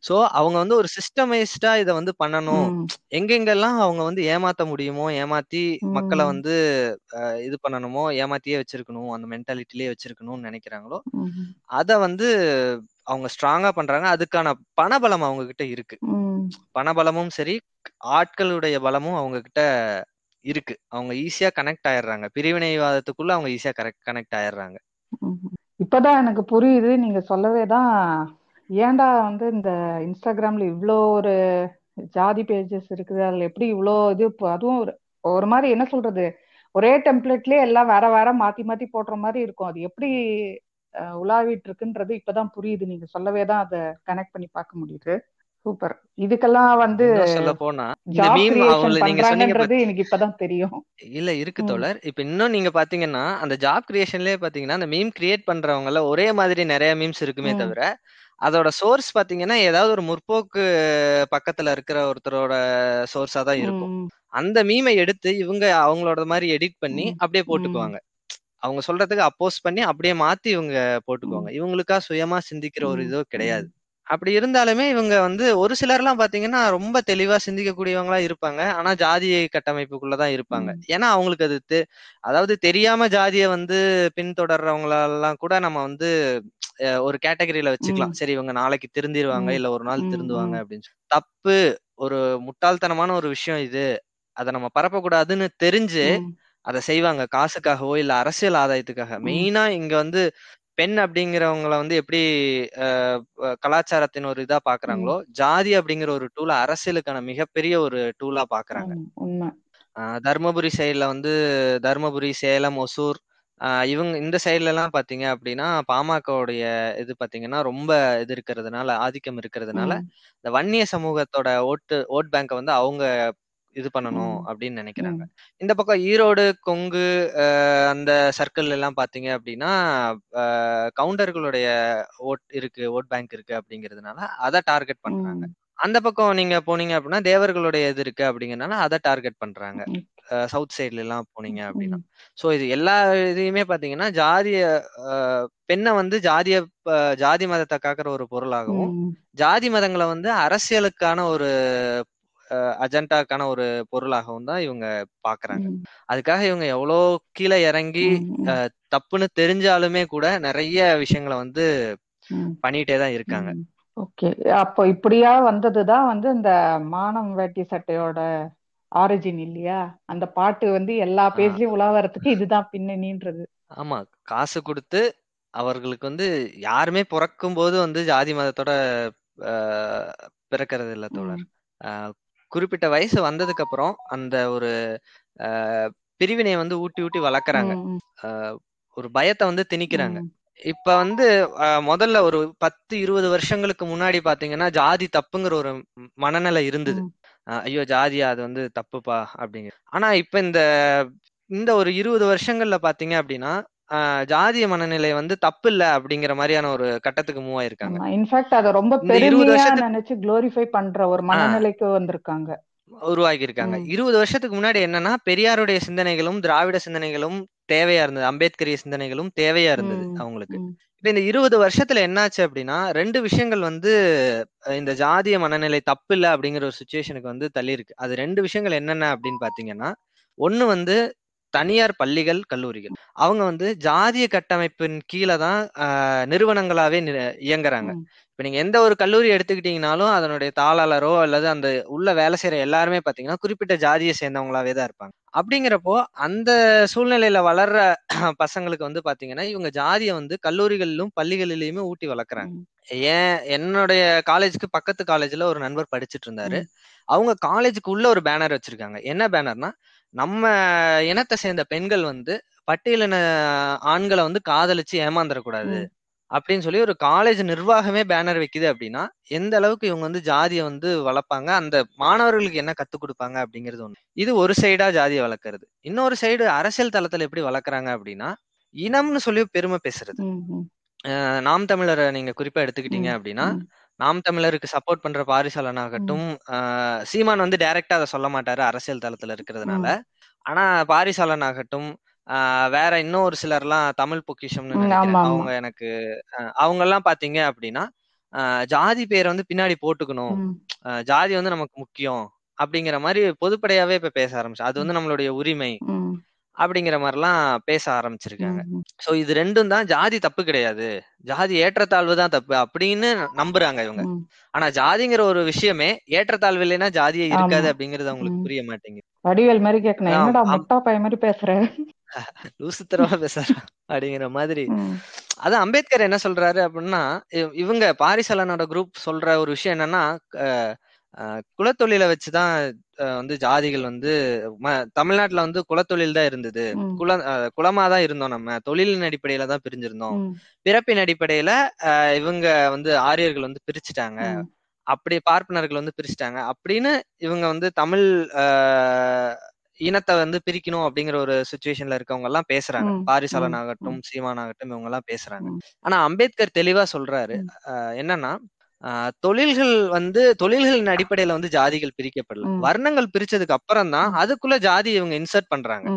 சோ அவங்க வந்து ஒரு சிஸ்டமைஸ்டா இதை வந்து பண்ணணும். எங்கெங்கெல்லாம் அவங்க வந்து ஏமாத்த முடியுமோ ஏமாத்தி மக்களை வந்து இது பண்ணணுமோ ஏமாத்தியே வச்சிருக்கணும் அந்த மென்டாலிட்டிலே வச்சிருக்கணும்னு நினைக்கிறாங்களோ அத வந்து அவங்க ஸ்ட்ராங்கா பண்றாங்க. அதுக்கான பணபலம் அவங்க கிட்ட இருக்கு பணபலமும் சரி ஆட்களுடைய பலமும் அவங்க கிட்ட இருக்கு. அவங்க ஈஸியா கனெக்ட் ஆயிடுறாங்க. பிரிவினைவாதத்துக்குள்ள அவங்க ஈஸியா கரெக்ட் கனெக்ட் ஆயிடுறாங்க. இப்பதான் எனக்கு புரியுது. நீங்க சொல்லவே தான் ஏன்டா வந்து இந்த இன்ஸ்டாகிராம்ல இவ்ளோ ஒரு ஜாதி பேஜஸ் இருக்குது. அதுல எப்படி இவ்ளோ இது அதுவும் ஒரு ஒரு மாதிரி என்ன சொல்றது? ஒரே டெம்ப்ளேட்லயே எல்லாம் வேற வேற மாத்தி மாத்தி போடுற மாதிரி இருக்கும். அது எப்படி உலாவிட்டு இருக்குன்றது இப்பதான் புரியுது. நீங்க சொல்லவே தான் அதை கனெக்ட் பண்ணி பார்க்க முடியுது. சூப்பர். இதுக்கெல்லாம் வந்து சொல்ல போனா இந்த மீம் நீங்க சொன்னீங்க பண்றாங்கன்றது எனக்கு இப்பதான் தெரியும். இல்ல இருக்கு தோழர். இப்ப இன்னும் நீங்க பாத்தீங்கன்னா அந்த ஜாப் கிரியேஷன்லயே பாத்தீங்கன்னா அந்த மீம் கிரியேட் பண்றவங்கல ஒரே மாதிரி நிறைய மீம்ஸ் இருக்குமே தவிர அதோட சோர்ஸ் பாத்தீங்கன்னா ஏதாவது ஒரு முற்போக்கு பக்கத்துல இருக்கிற ஒருத்தரோட சோர்ஸா தான் இருக்கும். அந்த மீமை எடுத்து இவங்க அவங்களோட மாதிரி எடிட் பண்ணி அப்படியே போட்டுக்குவாங்க. அவங்க சொல்றதுக்கு அப்போஸ் பண்ணி அப்படியே மாத்தி இவங்க போட்டுக்குவாங்க. இவங்களுக்கா சுயமா சிந்திக்கிற ஒரு இதோ கிடையாது. அப்படி இருந்தாலுமே இவங்க வந்து ஒரு சிலர்லாம் பாத்தீங்கன்னா ரொம்ப தெளிவா சிந்திக்கக்கூடியவங்களா இருப்பாங்க. ஆனா ஜாதி கட்டமைப்புக்குள்ளதான் இருப்பாங்க. ஏன்னா அவங்களுக்கு அது தெ- அதாவது தெரியாம ஜாதியை வந்து பின்தொடர்றவங்களெல்லாம் கூட நம்ம வந்து அஹ், ஒரு கேட்டகரியில வச்சுக்கலாம். சரி இவங்க நாளைக்கு திருந்திருவாங்க இல்ல ஒரு நாள் திருந்துவாங்க அப்படின்னு சொல்லி தப்பு ஒரு முட்டாள்தனமான ஒரு விஷயம் இது. அதை நம்ம பரப்பக்கூடாதுன்னு தெரிஞ்சு அதை செய்வாங்க. காசுக்காகவோ இல்ல அரசியல் ஆதாயத்துக்காக. மெயினா இங்க வந்து பெண் அப்படிங்கிறவங்கள வந்து எப்படி கலாச்சாரத்தின் ஒரு இதா பாக்குறாங்களோ ஜாதி அப்படிங்கிற ஒரு டூல அரசியலுக்கான மிகப்பெரிய ஒரு டூலா பாக்குறாங்க. தர்மபுரி சைடுல வந்து தர்மபுரி சேலம் ஒசூர் இவங்க இந்த சைடுல எல்லாம் பாத்தீங்க அப்படின்னா பாமகவுடைய இது பாத்தீங்கன்னா ரொம்ப இது இருக்கிறதுனால ஆதிக்கம் இருக்கிறதுனால இந்த வன்னிய சமூகத்தோட ஓட்டு ஓட் பேங்கை வந்து அவங்க இது பண்ணணும் அப்படின்னு நினைக்கிறாங்க. இந்த பக்கம் ஈரோடு கொங்கு அந்த சர்க்கிள் எல்லாம் பாத்தீங்க அப்படின்னா கவுண்டர்களுடைய ஓட் இருக்கு ஓட் பேங்க் இருக்கு அப்படிங்கிறதுனால அதை டார்கெட் பண்றாங்க. அந்த பக்கம் நீங்க போனீங்க அப்படின்னா தேவர்களுடைய இது இருக்கு அப்படிங்கறதுனால அதை டார்கெட் பண்றாங்க. சவுத் சைட்ல எல்லாம் போனீங்க அப்படின்னா. சோ இது எல்லா இதையுமே பாத்தீங்கன்னா ஜாதிய பெண்ணை வந்து ஜாதிய ஜாதி மதத்தை காக்கிற ஒரு பொருளாகவும் ஜாதி மதங்களை வந்து அரசியலுக்கான ஒரு அஜெண்டாக்கான ஒரு பொருளாகவும் தான் இவங்க பாக்குறாங்க. அதுக்காக இவங்க எவ்வளோ கீழே இறங்கி தப்புன்னு தெரிஞ்சாலுமே கூட நிறைய விஷயங்களை வந்து பண்ணிட்டே தான் இருக்காங்க. ஓகே. அப்போ இப்படியா வந்ததுதான் வந்து இந்த மானம் வேட்டி சட்டையோட ஆரிஜின் இல்லையா? அந்த பாட்டு வந்து எல்லா பேஜ்லயும் உலாவறதுக்கு இதுதான் பின்னணின்றது ஆமா. காசு கொடுத்து அவர்களுக்கு வந்து யாருமே பிறக்கும் போது வந்து ஜாதி மதத்தோட பிறக்கிறது இல்ல தோழர். குறிப்பிட்ட வயசு வந்ததுக்கு அப்புறம் அந்த ஒரு ஆஹ், பிரிவினையை வந்து ஊட்டி ஊட்டி வளர்க்குறாங்க. ஒரு பயத்தை வந்து திணிக்கிறாங்க. இப்ப வந்து முதல்ல ஒரு பத்து இருபது வருஷங்களுக்கு முன்னாடி பாத்தீங்கன்னா ஜாதி தப்புங்கிற ஒரு மனநிலை இருந்தது. ஐயோ ஜாதியா அது வந்து தப்புப்பா அப்படிங்க ஆனா இப்ப இந்த இந்த ஒரு இருபது வருஷங்கள்ல பாத்தீங்க அப்படின்னா ஜாதிய மனநிலை வந்து தப்பு இல்ல அப்படிங்கிற மாதிரியான ஒரு கட்டத்துக்கு மூவ் ஆயிருக்காங்க. இன்ஃபேக்ட் அத ரொம்ப பெருமையா நினைச்சு குளோரிஃபை பண்ற ஒரு மனநிலைக்கு வந்திருக்காங்க. உருவாக்கி இருக்காங்க இருபது வருஷத்துக்கு முன்னாடி என்னன்னா பெரியாருடைய சிந்தனைகளும் திராவிட சிந்தனைகளும் தேவையா இருந்தது. அம்பேத்கரிய சிந்தனைகளும் தேவையா இருந்தது அவங்களுக்கு. இப்ப இந்த இருபது வருஷத்துல என்னாச்சு அப்படின்னா ரெண்டு விஷயங்கள் வந்து இந்த ஜாதிய மனநிலை தப்பு இல்ல அப்படிங்கிற ஒரு சுச்சுவேஷனுக்கு வந்து தள்ளி இருக்கு அது ரெண்டு விஷயங்கள் என்னென்ன அப்படின்னு பாத்தீங்கன்னா ஒண்ணு வந்து தனியார் பள்ளிகள் கல்லூரிகள். அவங்க வந்து ஜாதிய கட்டமைப்பின் கீழே தான் நிறுவனங்களாவே இயங்குறாங்க. இப்ப நீங்க எந்த ஒரு கல்லூரி எடுத்துக்கிட்டீங்கனாலும் அதனுடைய தாளாளரோ அல்லது அந்த உள்ள வேலை செய்யற எல்லாருமே பாத்தீங்கன்னா குறிப்பிட்ட ஜாதியை சேர்ந்தவங்களாவே தான் இருப்பாங்க. அப்படிங்கிறப்போ அந்த சூழ்நிலையில வளர்ற பசங்களுக்கு வந்து பாத்தீங்கன்னா இவங்க ஜாதியை வந்து கல்லூரிகளிலும் பள்ளிகளிலுமே ஊட்டி வளர்க்குறாங்க. ஏன் என்னுடைய காலேஜுக்கு பக்கத்து காலேஜ்ல ஒரு நண்பர் படிச்சிட்டு இருந்தாரு. அவங்க காலேஜுக்கு உள்ள ஒரு பேனர் வச்சிருக்காங்க. என்ன பேனர்னா நம்ம இனத்தை சேர்ந்த பெண்கள் வந்து பட்டியலின ஆண்களை வந்து காதலிச்சு ஏமாந்துடக்கூடாது அப்படின்னு சொல்லி ஒரு காலேஜ் நிர்வாகமே பேனர் வைக்குது அப்படின்னா எந்த அளவுக்கு இவங்க வந்து ஜாதியை வந்து வளர்ப்பாங்க அந்த மாணவர்களுக்கு என்ன கத்துக் கொடுப்பாங்க அப்படிங்கிறது ஒண்ணு. இது ஒரு சைடா ஜாதியை வளர்க்கறது. இன்னொரு சைடு அரசியல் தளத்துல எப்படி வளர்க்குறாங்க அப்படின்னா இனம்னு சொல்லி பெருமை பேசுறது. நாம் தமிழரை நீங்க குறிப்பா எடுத்துக்கிட்டீங்க அப்படின்னா நாம் தமிழருக்கு சப்போர்ட் பண்ற பாரிசாலன் ஆகட்டும் சீமான் வந்து டைரக்டா அதை சொல்ல மாட்டாரு அரசியல் தளத்துல இருக்கிறதுனால. ஆனா பாரிசாலன் ஆகட்டும் ஆஹ் வேற இன்னும் ஒரு சிலர்லாம் தமிழ் பொக்கிஷம்னு நினைக்கிறேன். அவங்க எனக்கு அவங்க எல்லாம் பாத்தீங்க அப்படின்னா ஆஹ் ஜாதி பேரை வந்து பின்னாடி போட்டுக்கணும். ஜாதி வந்து நமக்கு முக்கியம் அப்படிங்கிற மாதிரி பொதுப்படையாவே இப்ப பேச ஆரம்பிச்சு அது வந்து நம்மளுடைய உரிமை. அப்படிங்கிற மாதிரிலாம் பேச ஆரம்பிச்சிருக்காங்க. சோ இது ரெண்டும் தான் ஜாதி தப்பு கிடையாது. ஜாதி ஏற்றத்தாழ்வு தான் தப்பு அப்படின்னு நம்புறாங்க இவங்க. ஆனா ஜாதிங்கிற ஒரு விஷயமே ஏற்றத்தாழ்வு இல்லைன்னா ஜாதியே இருக்காது அப்படிங்கிறது அவங்களுக்கு. புரிய மாட்டேங்குது. வடிவேல் மாதிரி கேட்கணும் என்னடா முட்டா மாதிரி பேசுற? லூசுத்தரமா பேசுறா அப்படிங்கிற மாதிரி. அதான் அம்பேத்கர் என்ன சொல்றாரு அப்படின்னா இவ- இவங்க பாரிசலனோட குரூப் சொல்ற ஒரு விஷயம் என்னன்னா குலத்தொழிலை வச்சுதான் வந்து ஜாதிகள் வந்து தமிழ்நாட்டுல வந்து குலத்தொழில் தான் இருந்தது. குல குலமா தான் இருந்தோம் நம்ம. தொழிலின் அடிப்படையில தான் பிரிஞ்சிருந்தோம். பிறப்பின் அடிப்படையில அஹ், இவங்க வந்து ஆரியர்கள் வந்து பிரிச்சுட்டாங்க. அப்படி பார்ப்பனர்கள் வந்து பிரிச்சுட்டாங்க. அப்படின்னு இவங்க வந்து தமிழ் இனத்தை வந்து பிரிக்கணும் அப்படிங்கிற ஒரு சுச்சுவேஷன்ல இருக்கவங்க எல்லாம் பேசுறாங்க. பாரிசாலன் ஆகட்டும் சீமான் ஆகட்டும் இவங்க எல்லாம் பேசுறாங்க. ஆனா அம்பேத்கர் தெளிவா சொல்றாரு. என்னன்னா தொழில்கள் வந்து தொழில்களின் அடிப்படையில வந்து ஜாதிகள் பிரிக்கப்படல. வர்ணங்கள் பிரிச்சதுக்கு அப்புறம் தான் அதுக்குள்ள ஜாதி இவங்க இன்சர்ட் பண்றாங்க.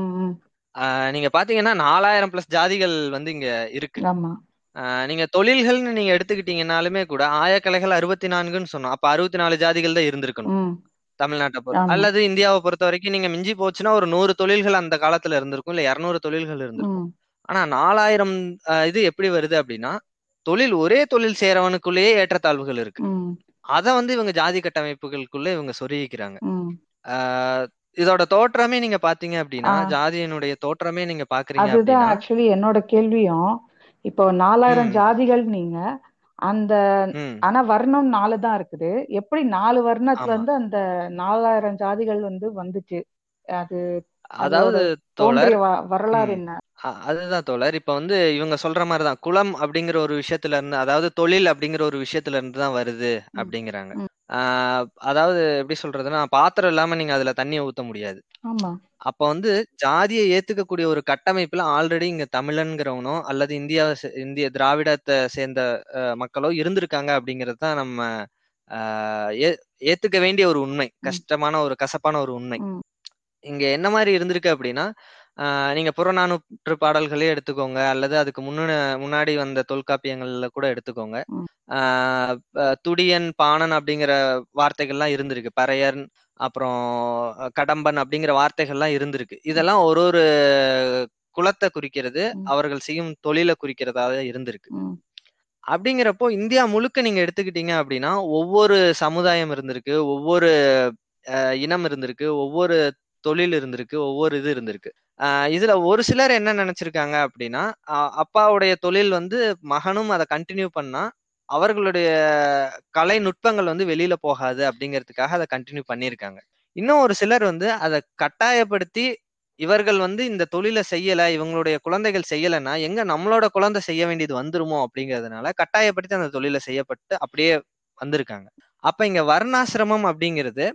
நீங்க பாத்தீங்கன்னா நாலாயிரம் பிளஸ் ஜாதிகள் வந்து இங்க இருக்கு. நீங்க தொழில்கள்னு நீங்க எடுத்துக்கிட்டீங்கனாலுமே கூட ஆயக்கலைகள் அறுபத்தி நான்குன்னு சொன்னோம். அப்ப அறுபத்தி நாலு ஜாதிகள் தான் இருந்திருக்கணும். தமிழ்நாட்டை பொறுத்த அல்லது இந்தியாவை பொறுத்த வரைக்கும் நீங்க மிஞ்சி போச்சுன்னா ஒரு நூறு தொழில்கள் அந்த காலத்துல இருந்திருக்கும் இல்ல இருநூறு தொழில்கள் இருந்திருக்கும். ஆனா நாலாயிரம் இது எப்படி வருது அப்படின்னா தொழில் ஒரே தொழில் செய்யறவனுக்குள்ளேயே ஏற்றத்தாழ்வுகள் இருக்கு. அத வந்து இவங்க ஜாதி கட்டமைப்புகளுக்குள்ள இவங்க சொருகிக்கிறாங்க. இதோட தோற்றமே நீங்க பாத்தீங்க அப்படின்னா ஜாதியினுடைய தோற்றமே நீங்க பாக்குறீங்க அதுதான் ஆக்சுவலி என்னோட கேள்வியும். இப்போ நாலாயிரம் ஜாதிகள் நீங்க அந்த ஆனா வர்ணம் நாலு தான் இருக்குது. எப்படி நாலு வர்ணத்துல இருந்து அந்த நாலாயிரம் ஜாதிகள் வந்து வந்துச்சு? அது அதாவது வரலாறு என்ன? அதுதான் தோழர். இப்ப வந்து இவங்க சொல்ற மாதிரிதான் குலம் அப்படிங்கிற ஒரு விஷயத்துல இருந்து அதாவது தொழில் அப்படிங்கிற ஒரு விஷயத்துல இருந்து தான் வருது. அப்படிங்கிறாங்க. ஆஹ் அதாவது எப்படி சொல்றதுன்னா பாத்திரம் இல்லாம நீங்க அதுல தண்ணியை ஊத்த முடியாது. அப்ப வந்து ஜாதியை ஏத்துக்கக்கூடிய ஒரு கட்டமைப்புல ஆல்ரெடி இங்க தமிழன்கிறவனோ அல்லது இந்தியாவை சே- இந்திய திராவிடத்தை சேர்ந்த மக்களோ இருந்திருக்காங்க அப்படிங்கிறது தான் நம்ம ஆஹ், ஏ- ஏத்துக்க வேண்டிய ஒரு உண்மை. கஷ்டமான ஒரு கசப்பான ஒரு உண்மை. இங்க என்ன மாதிரி இருந்திருக்கு அப்படின்னா நீங்க புறநானூற்று பாடல்களே எடுத்துக்கோங்க அல்லது அதுக்கு முன்ன முன்னாடி வந்த தொல்காப்பியங்கள்ல கூட எடுத்துக்கோங்க. துடியன் பாணன் அப்படிங்கிற வார்த்தைகள்லாம் இருந்திருக்கு. பறையன் அப்புறம் கடம்பன் அப்படிங்கிற வார்த்தைகள்லாம் இருந்திருக்கு. இதெல்லாம் ஒரு ஒரு குலத்தை குறிக்கிறது. அவர்கள் செய்யும் தொழிலை குறிக்கிறதாக இருந்திருக்கு. அப்படிங்கிறப்போ இந்தியா முழுக்க நீங்க எடுத்துக்கிட்டீங்க அப்படின்னா ஒவ்வொரு சமுதாயம் இருந்திருக்கு ஒவ்வொரு அஹ், இனம் இருந்திருக்கு ஒவ்வொரு தொழில் இருந்திருக்கு ஒவ்வொரு இது இருந்திருக்கு. இதுல ஒரு சிலர் என்ன நினைச்சிருக்காங்க அப்படின்னா அப்பாவுடைய தொழில் வந்து மகனும் அதை கண்டினியூ பண்ணா அவர்களுடைய கலை நுட்பங்கள் வந்து வெளியில போகாது அப்படிங்கிறதுக்காக அதை கண்டினியூ பண்ணியிருக்காங்க. இன்னும் ஒரு சிலர் வந்து அதை கட்டாயப்படுத்தி இவர்கள் வந்து இந்த தொழிலை செய்யல இவங்களுடைய குழந்தைகள் செய்யலைன்னா எங்க நம்மளோட குழந்தை செய்ய வேண்டியது வந்துருமோ அப்படிங்கிறதுனால கட்டாயப்படுத்தி அந்த தொழிலை செய்யப்பட்டு அப்படியே வந்திருக்காங்க. அப்ப இங்க வர்ணாசிரமம் அப்படிங்கிறது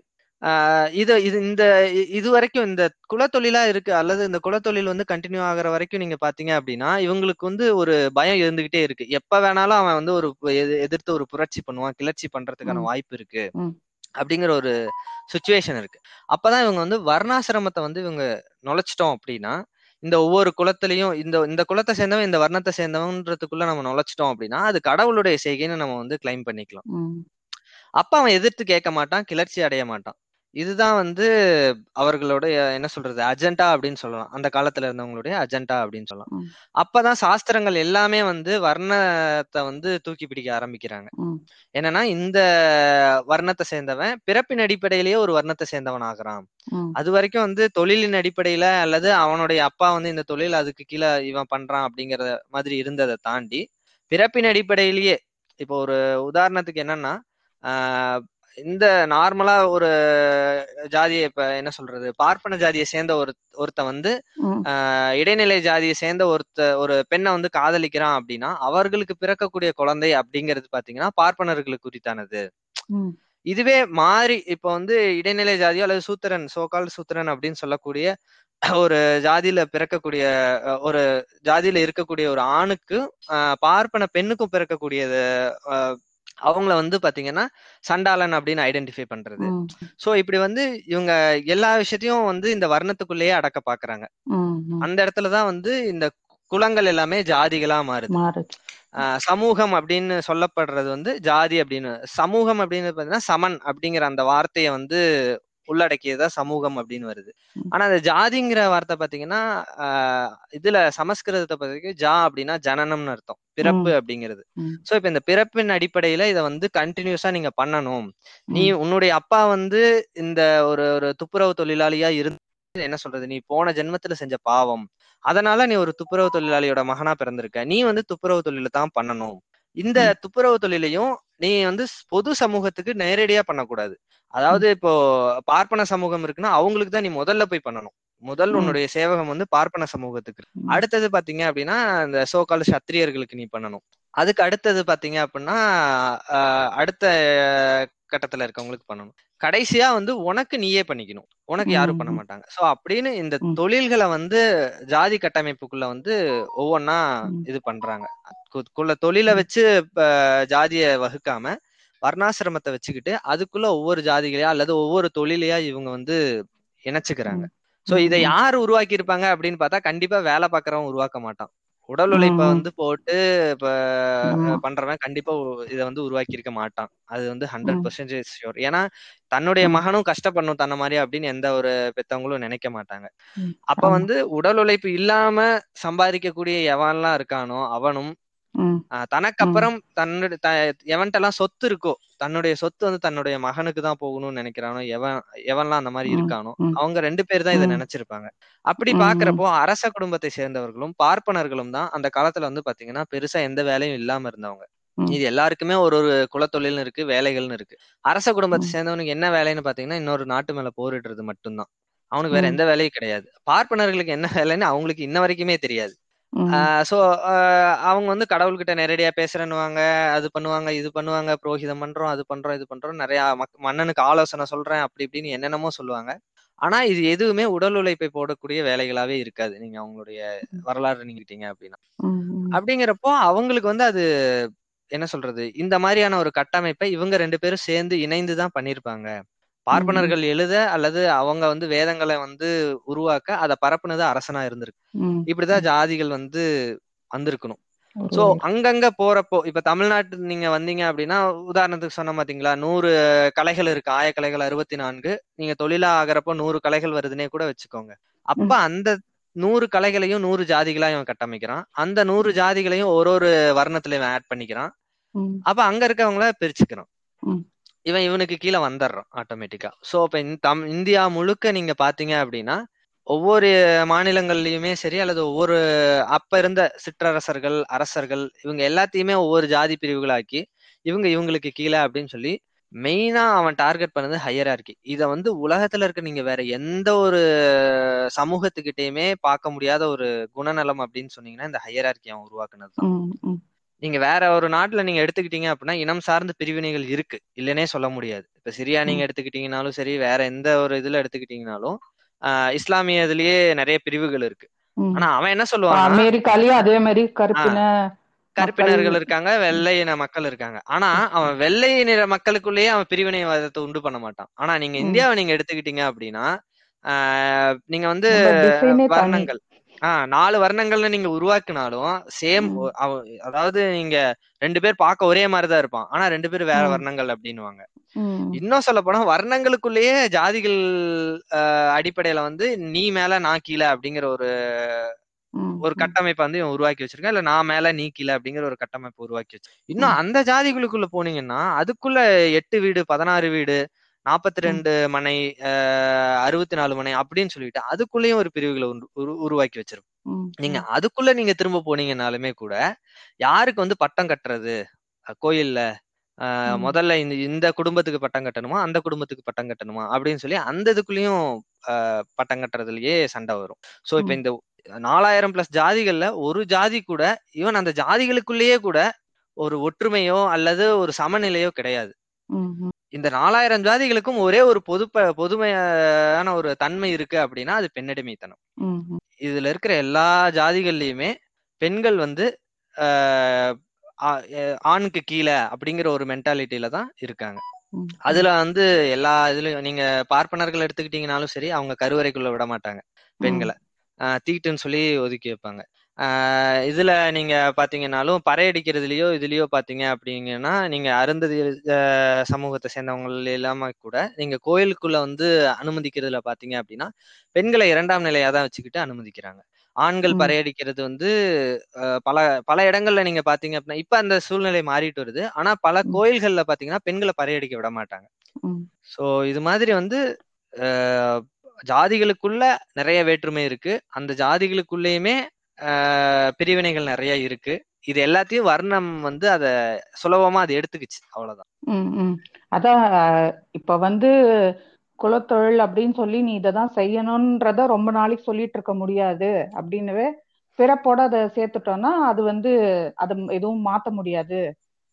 இது இது இந்த இது வரைக்கும் இந்த குலத்தொழிலா இருக்கு அல்லது இந்த குலத்தொழில் வந்து கண்டினியூ ஆகுற வரைக்கும் நீங்க பாத்தீங்க அப்படின்னா இவங்களுக்கு வந்து ஒரு பயம் இருந்துகிட்டே இருக்கு எப்ப வேணாலும் அவன் வந்து ஒரு எதிர்த்து ஒரு புரட்சி பண்ணுவான் கிளர்ச்சி பண்றதுக்கான. வாய்ப்பு இருக்கு. அப்படிங்கிற ஒரு சுச்சுவேஷன் இருக்கு அப்பதான் இவங்க வந்து வர்ணாசிரமத்தை வந்து இவங்க நுழைச்சிட்டோம் அப்படின்னா இந்த ஒவ்வொரு குலத்திலையும் இந்த இந்த குலத்தை சேர்ந்தவன் இந்த வர்ணத்தை சேர்ந்தவன்றதுக்குள்ள நம்ம நுழைச்சிட்டோம் அப்படின்னா அது கடவுளுடைய செய்கைன்னு நம்ம வந்து கிளைம் பண்ணிக்கலாம். அப்ப அவன் எதிர்த்து கேட்க மாட்டான் கிளர்ச்சி அடைய மாட்டான் இதுதான் வந்து அவர்களுடைய என்ன சொல்றது அஜெண்டா அப்படின்னு சொல்லலாம் அந்த காலத்துல இருந்தவங்களுடைய அஜெண்டா அப்படின்னு சொல்லலாம். அப்பதான் சாஸ்திரங்கள் எல்லாமே வந்து வர்ணத்தை வந்து தூக்கி பிடிக்க ஆரம்பிக்கிறாங்க. என்னன்னா இந்த வர்ணத்தை சேர்ந்தவன் பிறப்பின் அடிப்படையிலேயே ஒரு வர்ணத்தை சேர்ந்தவன் ஆகுறான். அது வரைக்கும் வந்து தொழிலின் அடிப்படையில அல்லது அவனுடைய அப்பா வந்து இந்த தொழில் அதுக்கு கீழே இவன் பண்றான் அப்படிங்கற மாதிரி இருந்ததை தாண்டி பிறப்பின் அடிப்படையிலேயே இப்போ ஒரு உதாரணத்துக்கு என்னன்னா ஆஹ் இந்த நார்மலா ஒரு ஜாதியை இப்ப என்ன சொல்றது? பார்ப்பன ஜாதியை சேர்ந்த ஒரு ஒருத்தன் வந்து இடைநிலை ஜாதியை சேர்ந்த ஒருத்த ஒரு பெண்ணை வந்து காதலிக்கிறான் அப்படின்னா அவர்களுக்கு பிறக்கக்கூடிய குழந்தை அப்படிங்கிறது பாத்தீங்கன்னா பார்ப்பனர்களுக்கு குறித்தானது. இதுவே மாறி இப்ப வந்து இடைநிலை ஜாதியோ அல்லது சூத்திரன் சோகால் சூத்திரன் அப்படின்னு சொல்லக்கூடிய ஒரு ஜாதியில பிறக்கக்கூடிய ஒரு ஜாதியில இருக்கக்கூடிய ஒரு ஆணுக்கு பார்ப்பன பெண்ணுக்கும் பிறக்கக்கூடியது அவங்கள வந்து பாத்தீங்கன்னா சண்டாளன் அப்படின்னு ஐடென்டிஃபை பண்றது. சோ இப்படி வந்து இவங்க எல்லா விஷயத்தையும் வந்து இந்த வர்ணத்துக்குள்ளேயே அடக்க பாக்குறாங்க. அந்த இடத்துலதான் வந்து இந்த குலங்கள் எல்லாமே ஜாதிகளா மாறுது சமூகம் அப்படின்னு சொல்லப்படுறது வந்து ஜாதி அப்படின்னு சமூகம் அப்படின்னு பாத்தீங்கன்னா சமன் அப்படிங்கிற அந்த வார்த்தையை வந்து உள்ளடக்கியதா சமூகம் அப்படின்னு வருது. ஆனா அந்த ஜாதிங்கிற வார்த்தை பாத்தீங்கன்னா இதுல சமஸ்கிருதத்தை பத்தி ஜா அப்படின்னா ஜனனம்னு அர்த்தம். பிறப்பு அப்படிங்கிறது. சோ இப்ப இந்த பிறப்பின் அடிப்படையில இதை வந்து கண்டினியூஸா நீங்க பண்ணணும். நீ. உன்னுடைய அப்பா வந்து இந்த ஒரு ஒரு துப்புரவு தொழிலாளியா இருந்து என்ன சொல்றது? நீ போன ஜென்மத்துல செஞ்ச பாவம். அதனால நீ ஒரு துப்புரவு தொழிலாளியோட மகனா பிறந்திருக்க. நீ வந்து துப்புரவு தொழிலை தான் பண்ணணும். இந்த. துப்புரவு தொழிலையும் நீ வந்து பொது சமூகத்துக்கு நேரடியா பண்ணக்கூடாது. அதாவது இப்போ பார்ப்பன சமூகம் இருக்குன்னா அவங்களுக்கு தான் நீ முதல்ல போய் பண்ணணும். முதல். உன்னுடைய சேவகம் வந்து பார்ப்பன சமூகத்துக்கு. அடுத்தது பாத்தீங்க அப்படின்னா இந்த சோகால் சத்திரியர்களுக்கு நீ பண்ணணும். அதுக்கு அடுத்தது பாத்தீங்க அப்படின்னா அடுத்த கட்டத்துல இருக்கவங்களுக்கு பண்ணணும். கடைசியா வந்து உனக்கு நீயே பண்ணிக்கணும் உனக்கு யாரும் பண்ண. மாட்டாங்க சோ அப்படின்னு இந்த. தொழில்களை வந்து ஜாதி கட்டமைப்புக்குள்ள வந்து ஒவ்வொன்னா. இது பண்றாங்க குள்ள தொழிலை. வச்சு ஜாதிய வகுக்காம வர்ணாசிரமத்தை வச்சுக்கிட்டு அதுக்குள்ள ஒவ்வொரு ஜாதிகளையா அல்லது ஒவ்வொரு தொழிலையா இவங்க வந்து இணைச்சுக்கிறாங்க. சோ இதை. யார் உருவாக்கி இருப்பாங்க அப்படின்னு பார்த்தா கண்டிப்பா வேலை பார்க்கறவன் உருவாக்க மாட்டான் உடல் உழைப்ப. வந்து போட்டு இப்ப. பண்றவன் கண்டிப்பா இதை வந்து உருவாக்கி இருக்க மாட்டான் அது வந்து ஹண்ட்ரட். பர்சன்டேஜ் ஷியோர் ஏன்னா தன்னுடைய. மகனும் கஷ்டப்படணும் தன்ன மாதிரி அப்படின்னு எந்த ஒரு பெத்தவங்களும் நினைக்க மாட்டாங்க. அப்ப. வந்து உடல் உழைப்பு இல்லாம சம்பாதிக்கக்கூடிய எவன்லாம் இருக்கானோ அவனும் தனக்கு. அப்புறம் தன்னுடைய த- எவன்ட்டெல்லாம் சொத்து இருக்கோ தன்னுடைய சொத்து வந்து தன்னுடைய மகனுக்கு தான் போகணும்னு நினைக்கிறானோ எவன் எவன்லாம் அந்த மாதிரி. இருக்கானோ. அவங்க ரெண்டு பேர் தான் இதை. நினைச்சிருப்பாங்க அப்படி. பாக்குறப்போ அரச குடும்பத்தை சேர்ந்தவர்களும் பார்ப்பனர்களும் தான் அந்த காலத்துல வந்து பாத்தீங்கன்னா பெருசா எந்த வேலையும் இல்லாம இருந்தவங்க. இது எல்லாருக்குமே ஒரு ஒரு குலத்தொழில்னு இருக்கு வேலைகள்னு இருக்கு அரச குடும்பத்தை. சேர்ந்தவனுக்கு என்ன வேலைன்னு பாத்தீங்கன்னா இன்னொரு நாட்டு மேல போரிடுறது மட்டும்தான் அவனுக்கு வேற. எந்த வேலையும் கிடையாது பார்ப்பனர்களுக்கு என்ன வேலைன்னு அவங்களுக்கு இன்ன வரைக்குமே தெரியாது. சோ அவங்க வந்து கடவுள்கிட்ட நேரடியா பேசுறேன்னுவாங்க அது பண்ணுவாங்க இது பண்ணுவாங்க புரோகிதம் பண்றோம் அது பண்றோம் இது பண்றோம் நிறைய மக்- மன்னனுக்கு ஆலோசனை சொல்றேன் அப்படி இப்படின்னு என்னென்னமோ சொல்லுவாங்க. ஆனா இது எதுவுமே உடல் உழைப்பை போடக்கூடிய வேலைகளாவே இருக்காது. நீங்க அவங்களுடைய வரலாறு நீங்கிட்டீங்க அப்படின்னா. அப்படிங்கிறப்போ அவங்களுக்கு வந்து அது என்ன சொல்றது இந்த மாதிரியான ஒரு கட்டமைப்பை இவங்க ரெண்டு பேரும் சேர்ந்து இணைந்து தான் பண்ணியிருப்பாங்க. பார்ப்பனர்கள் எழுத அல்லது அவங்க வந்து வேதங்களை வந்து உருவாக்க அதை பரப்புனது அரசனா இருந்திருக்கு. இப்படிதான் ஜாதிகள் வந்து வந்திருக்கணும். சோ அங்கங்க போறப்போ இப்ப தமிழ்நாட்டு நீங்க வந்தீங்க அப்படின்னா உதாரணத்துக்கு சொன்ன பாத்தீங்களா நூறு கலைகள் இருக்கு ஆயக்கலைகள் அறுபத்தி நான்கு நீங்க தொழிலா ஆகிறப்போ நூறு கலைகள் வருதுன்னே கூட வச்சுக்கோங்க. அப்ப அந்த நூறு கலைகளையும் நூறு ஜாதிகளா இவன் கட்டமைக்கிறான். அந்த நூறு ஜாதிகளையும் ஒரு ஒரு வர்ணத்துல இவன் ஆட் பண்ணிக்கிறான். அப்ப அங்க இருக்கவங்கள பிரிச்சுக்கிறான். இவன் இவனுக்கு கீழே வந்துடுறான் ஆட்டோமேட்டிக்கா சோ இப்ப தம் இந்தியா முழுக்க நீங்க பாத்தீங்க அப்படின்னா ஒவ்வொரு மாநிலங்கள்லயுமே சரி அல்லது ஒவ்வொரு அப்ப இருந்த சிற்றரசர்கள் அரசர்கள் இவங்க எல்லாத்தையுமே ஒவ்வொரு ஜாதி பிரிவுகளாக்கி இவங்க இவங்களுக்கு கீழே அப்படின்னு சொல்லி மெயினா அவன் டார்கெட் பண்ணது ஹையரார்கி இத வந்து உலகத்துல இருக்க நீங்க வேற எந்த ஒரு சமூகத்துக்கிட்டயுமே பார்க்க முடியாத ஒரு குணநலம் அப்படின்னு சொன்னீங்கன்னா இந்த ஹையரார்கி அவன் உருவாக்குனதுதான். நீங்க வேற ஒரு நாட்டுல நீங்க எடுத்துக்கிட்டீங்க அப்படின்னா இனம் சார்ந்த பிரிவினைகள் இருக்கு. இல்லைன்னே சொல்ல முடியாது. இப்ப சிரியா நீங்க எடுத்துக்கிட்டீங்கனாலும் சரி வேற எந்த ஒரு இதுல எடுத்துக்கிட்டீங்கனாலும் ஆஹ் இஸ்லாமிய இதுலயே நிறைய பிரிவுகள் இருக்கு. ஆனா அவன் என்ன இப்ப சொல்லுவான்னா அமெரிக்காலயும் அதே மாதிரி கருப்பின கருப்பினர்கள் இருக்காங்க வெள்ளை இன மக்கள் இருக்காங்க. ஆனா அவன் வெள்ளை நிற மக்களுக்குள்ளேயே அவன் பிரிவினைவாதத்தை உண்டு பண்ண மாட்டான். ஆனா நீங்க. இந்தியாவை நீங்க எடுத்துக்கிட்டீங்க அப்படின்னா ஆஹ் நீங்க வந்து வர்ணங்கள். ஆஹ் நாலு வர்ணங்கள்ல நீங்க உருவாக்குனாலும் சேம். அதாவது நீங்க ரெண்டு பேர் பார்க்க ஒரே மாதிரிதான் இருப்பான் ஆனா ரெண்டு பேரும் வேற. வர்ணங்கள் அப்படின்னுவாங்க. இன்னும் சொல்ல போனா வர்ணங்களுக்குள்ளேயே ஜாதிகள் அடிப்படையில வந்து நீ மேல நான் கீழே அப்படிங்கிற ஒரு. ஒரு. கட்டமைப்பை வந்து இவன் உருவாக்கி வச்சிருக்கான் இல்ல நான் மேல நீ கீழே அப்படிங்கிற ஒரு கட்டமைப்பு உருவாக்கி வச்சு இன்னும். அந்த ஜாதிகளுக்குள்ள போனீங்கன்னா அதுக்குள்ள எட்டு வீடு பதினாறு வீடு நாற்பத்தி. ரெண்டு மனை அறுபத்தி நாலு மனை அப்படின்னு சொல்லிட்டு அதுக்குள்ளேயும் ஒரு பிரிவுகளை உருவாக்கி வச்சிருக்கும். நீங்க. அதுக்குள்ள நீங்க திரும்ப போனீங்கனாலுமே கூட யாருக்கு வந்து பட்டம் கட்டுறது கோயில்ல. முதல்ல இந்த இந்த குடும்பத்துக்கு பட்டம் கட்டணுமா அந்த குடும்பத்துக்கு பட்டம் கட்டணுமா அப்படின்னு சொல்லி அந்த இதுக்குள்ளேயும் பட்டம் கட்டுறதுலயே சண்டை வரும் சோ இப்ப. இந்த நாலாயிரம் பிளஸ் ஜாதிகள்ல ஒரு ஜாதி கூட ஈவன் அந்த ஜாதிகளுக்குள்ளேயே கூட ஒரு ஒற்றுமையோ அல்லது ஒரு சமநிலையோ கிடையாது. இந்த நாலாயிரம் ஜாதிகளுக்கும் ஒரே ஒரு பொது பொதுமையான ஒரு தன்மை இருக்கு அப்படின்னா அது பெண்ணடிமைத்தனம். இதுல இருக்கிற எல்லா ஜாதிகள்லயுமே பெண்கள் வந்து ஆணுக்கு கீழே அப்படிங்கிற ஒரு மென்டாலிட்டியில தான் இருக்காங்க. அதுல வந்து எல்லா இதுலயும் நீங்க பார்ப்பனர்கள் எடுத்துக்கிட்டீங்கனாலும் சரி அவங்க கருவறைக்குள்ள விட மாட்டாங்க. பெண்களை ஆஹ் தீட்டுன்னு சொல்லி ஒதுக்கி வைப்பாங்க இதுல நீங்க பாத்தீங்கன்னாலும் பறையடிக்கிறதுலயோ இதுலயோ பாத்தீங்க அப்படிங்கன்னா நீங்க அருந்ததி ஆஹ் சமூகத்தை சேர்ந்தவங்க இல்லாம கூட நீங்க கோயிலுக்குள்ள வந்து அனுமதிக்கிறதுல பாத்தீங்க அப்படின்னா பெண்களை இரண்டாம் நிலையா தான் வச்சுக்கிட்டு அனுமதிக்கிறாங்க ஆண்கள். பறையடிக்கிறது வந்து ஆஹ் பல பல இடங்கள்ல நீங்க பாத்தீங்க அப்படின்னா இப்ப அந்த சூழ்நிலை மாறிட்டு வருது ஆனா பல. கோயில்கள்ல பாத்தீங்கன்னா பெண்களை பறையடிக்க விட மாட்டாங்க. சோ இது மாதிரி வந்து ஆஹ் ஜாதிகளுக்குள்ள நிறைய வேற்றுமை இருக்கு அந்த ஜாதிகளுக்குள்ளேயுமே ஆஹ் பிரிவினைகள் நிறைய இருக்கு. இது எல்லாத்தையும் வர்ணம் வந்து அத சுலபமா அது எடுத்துக்கிச்சு. அவ்வளவுதான். அதான் இப்ப வந்து குலத்தொழில் அப்படின்னு சொல்லி நீ இததான் செய்யணும்ன்றத ரொம்ப நாளைக்கு சொல்லிட்டு இருக்க முடியாது. அப்படின்னுவே பிறப்போட அதை சேர்த்துட்டோம்னா அது வந்து அதை எதுவும் மாத்த முடியாது.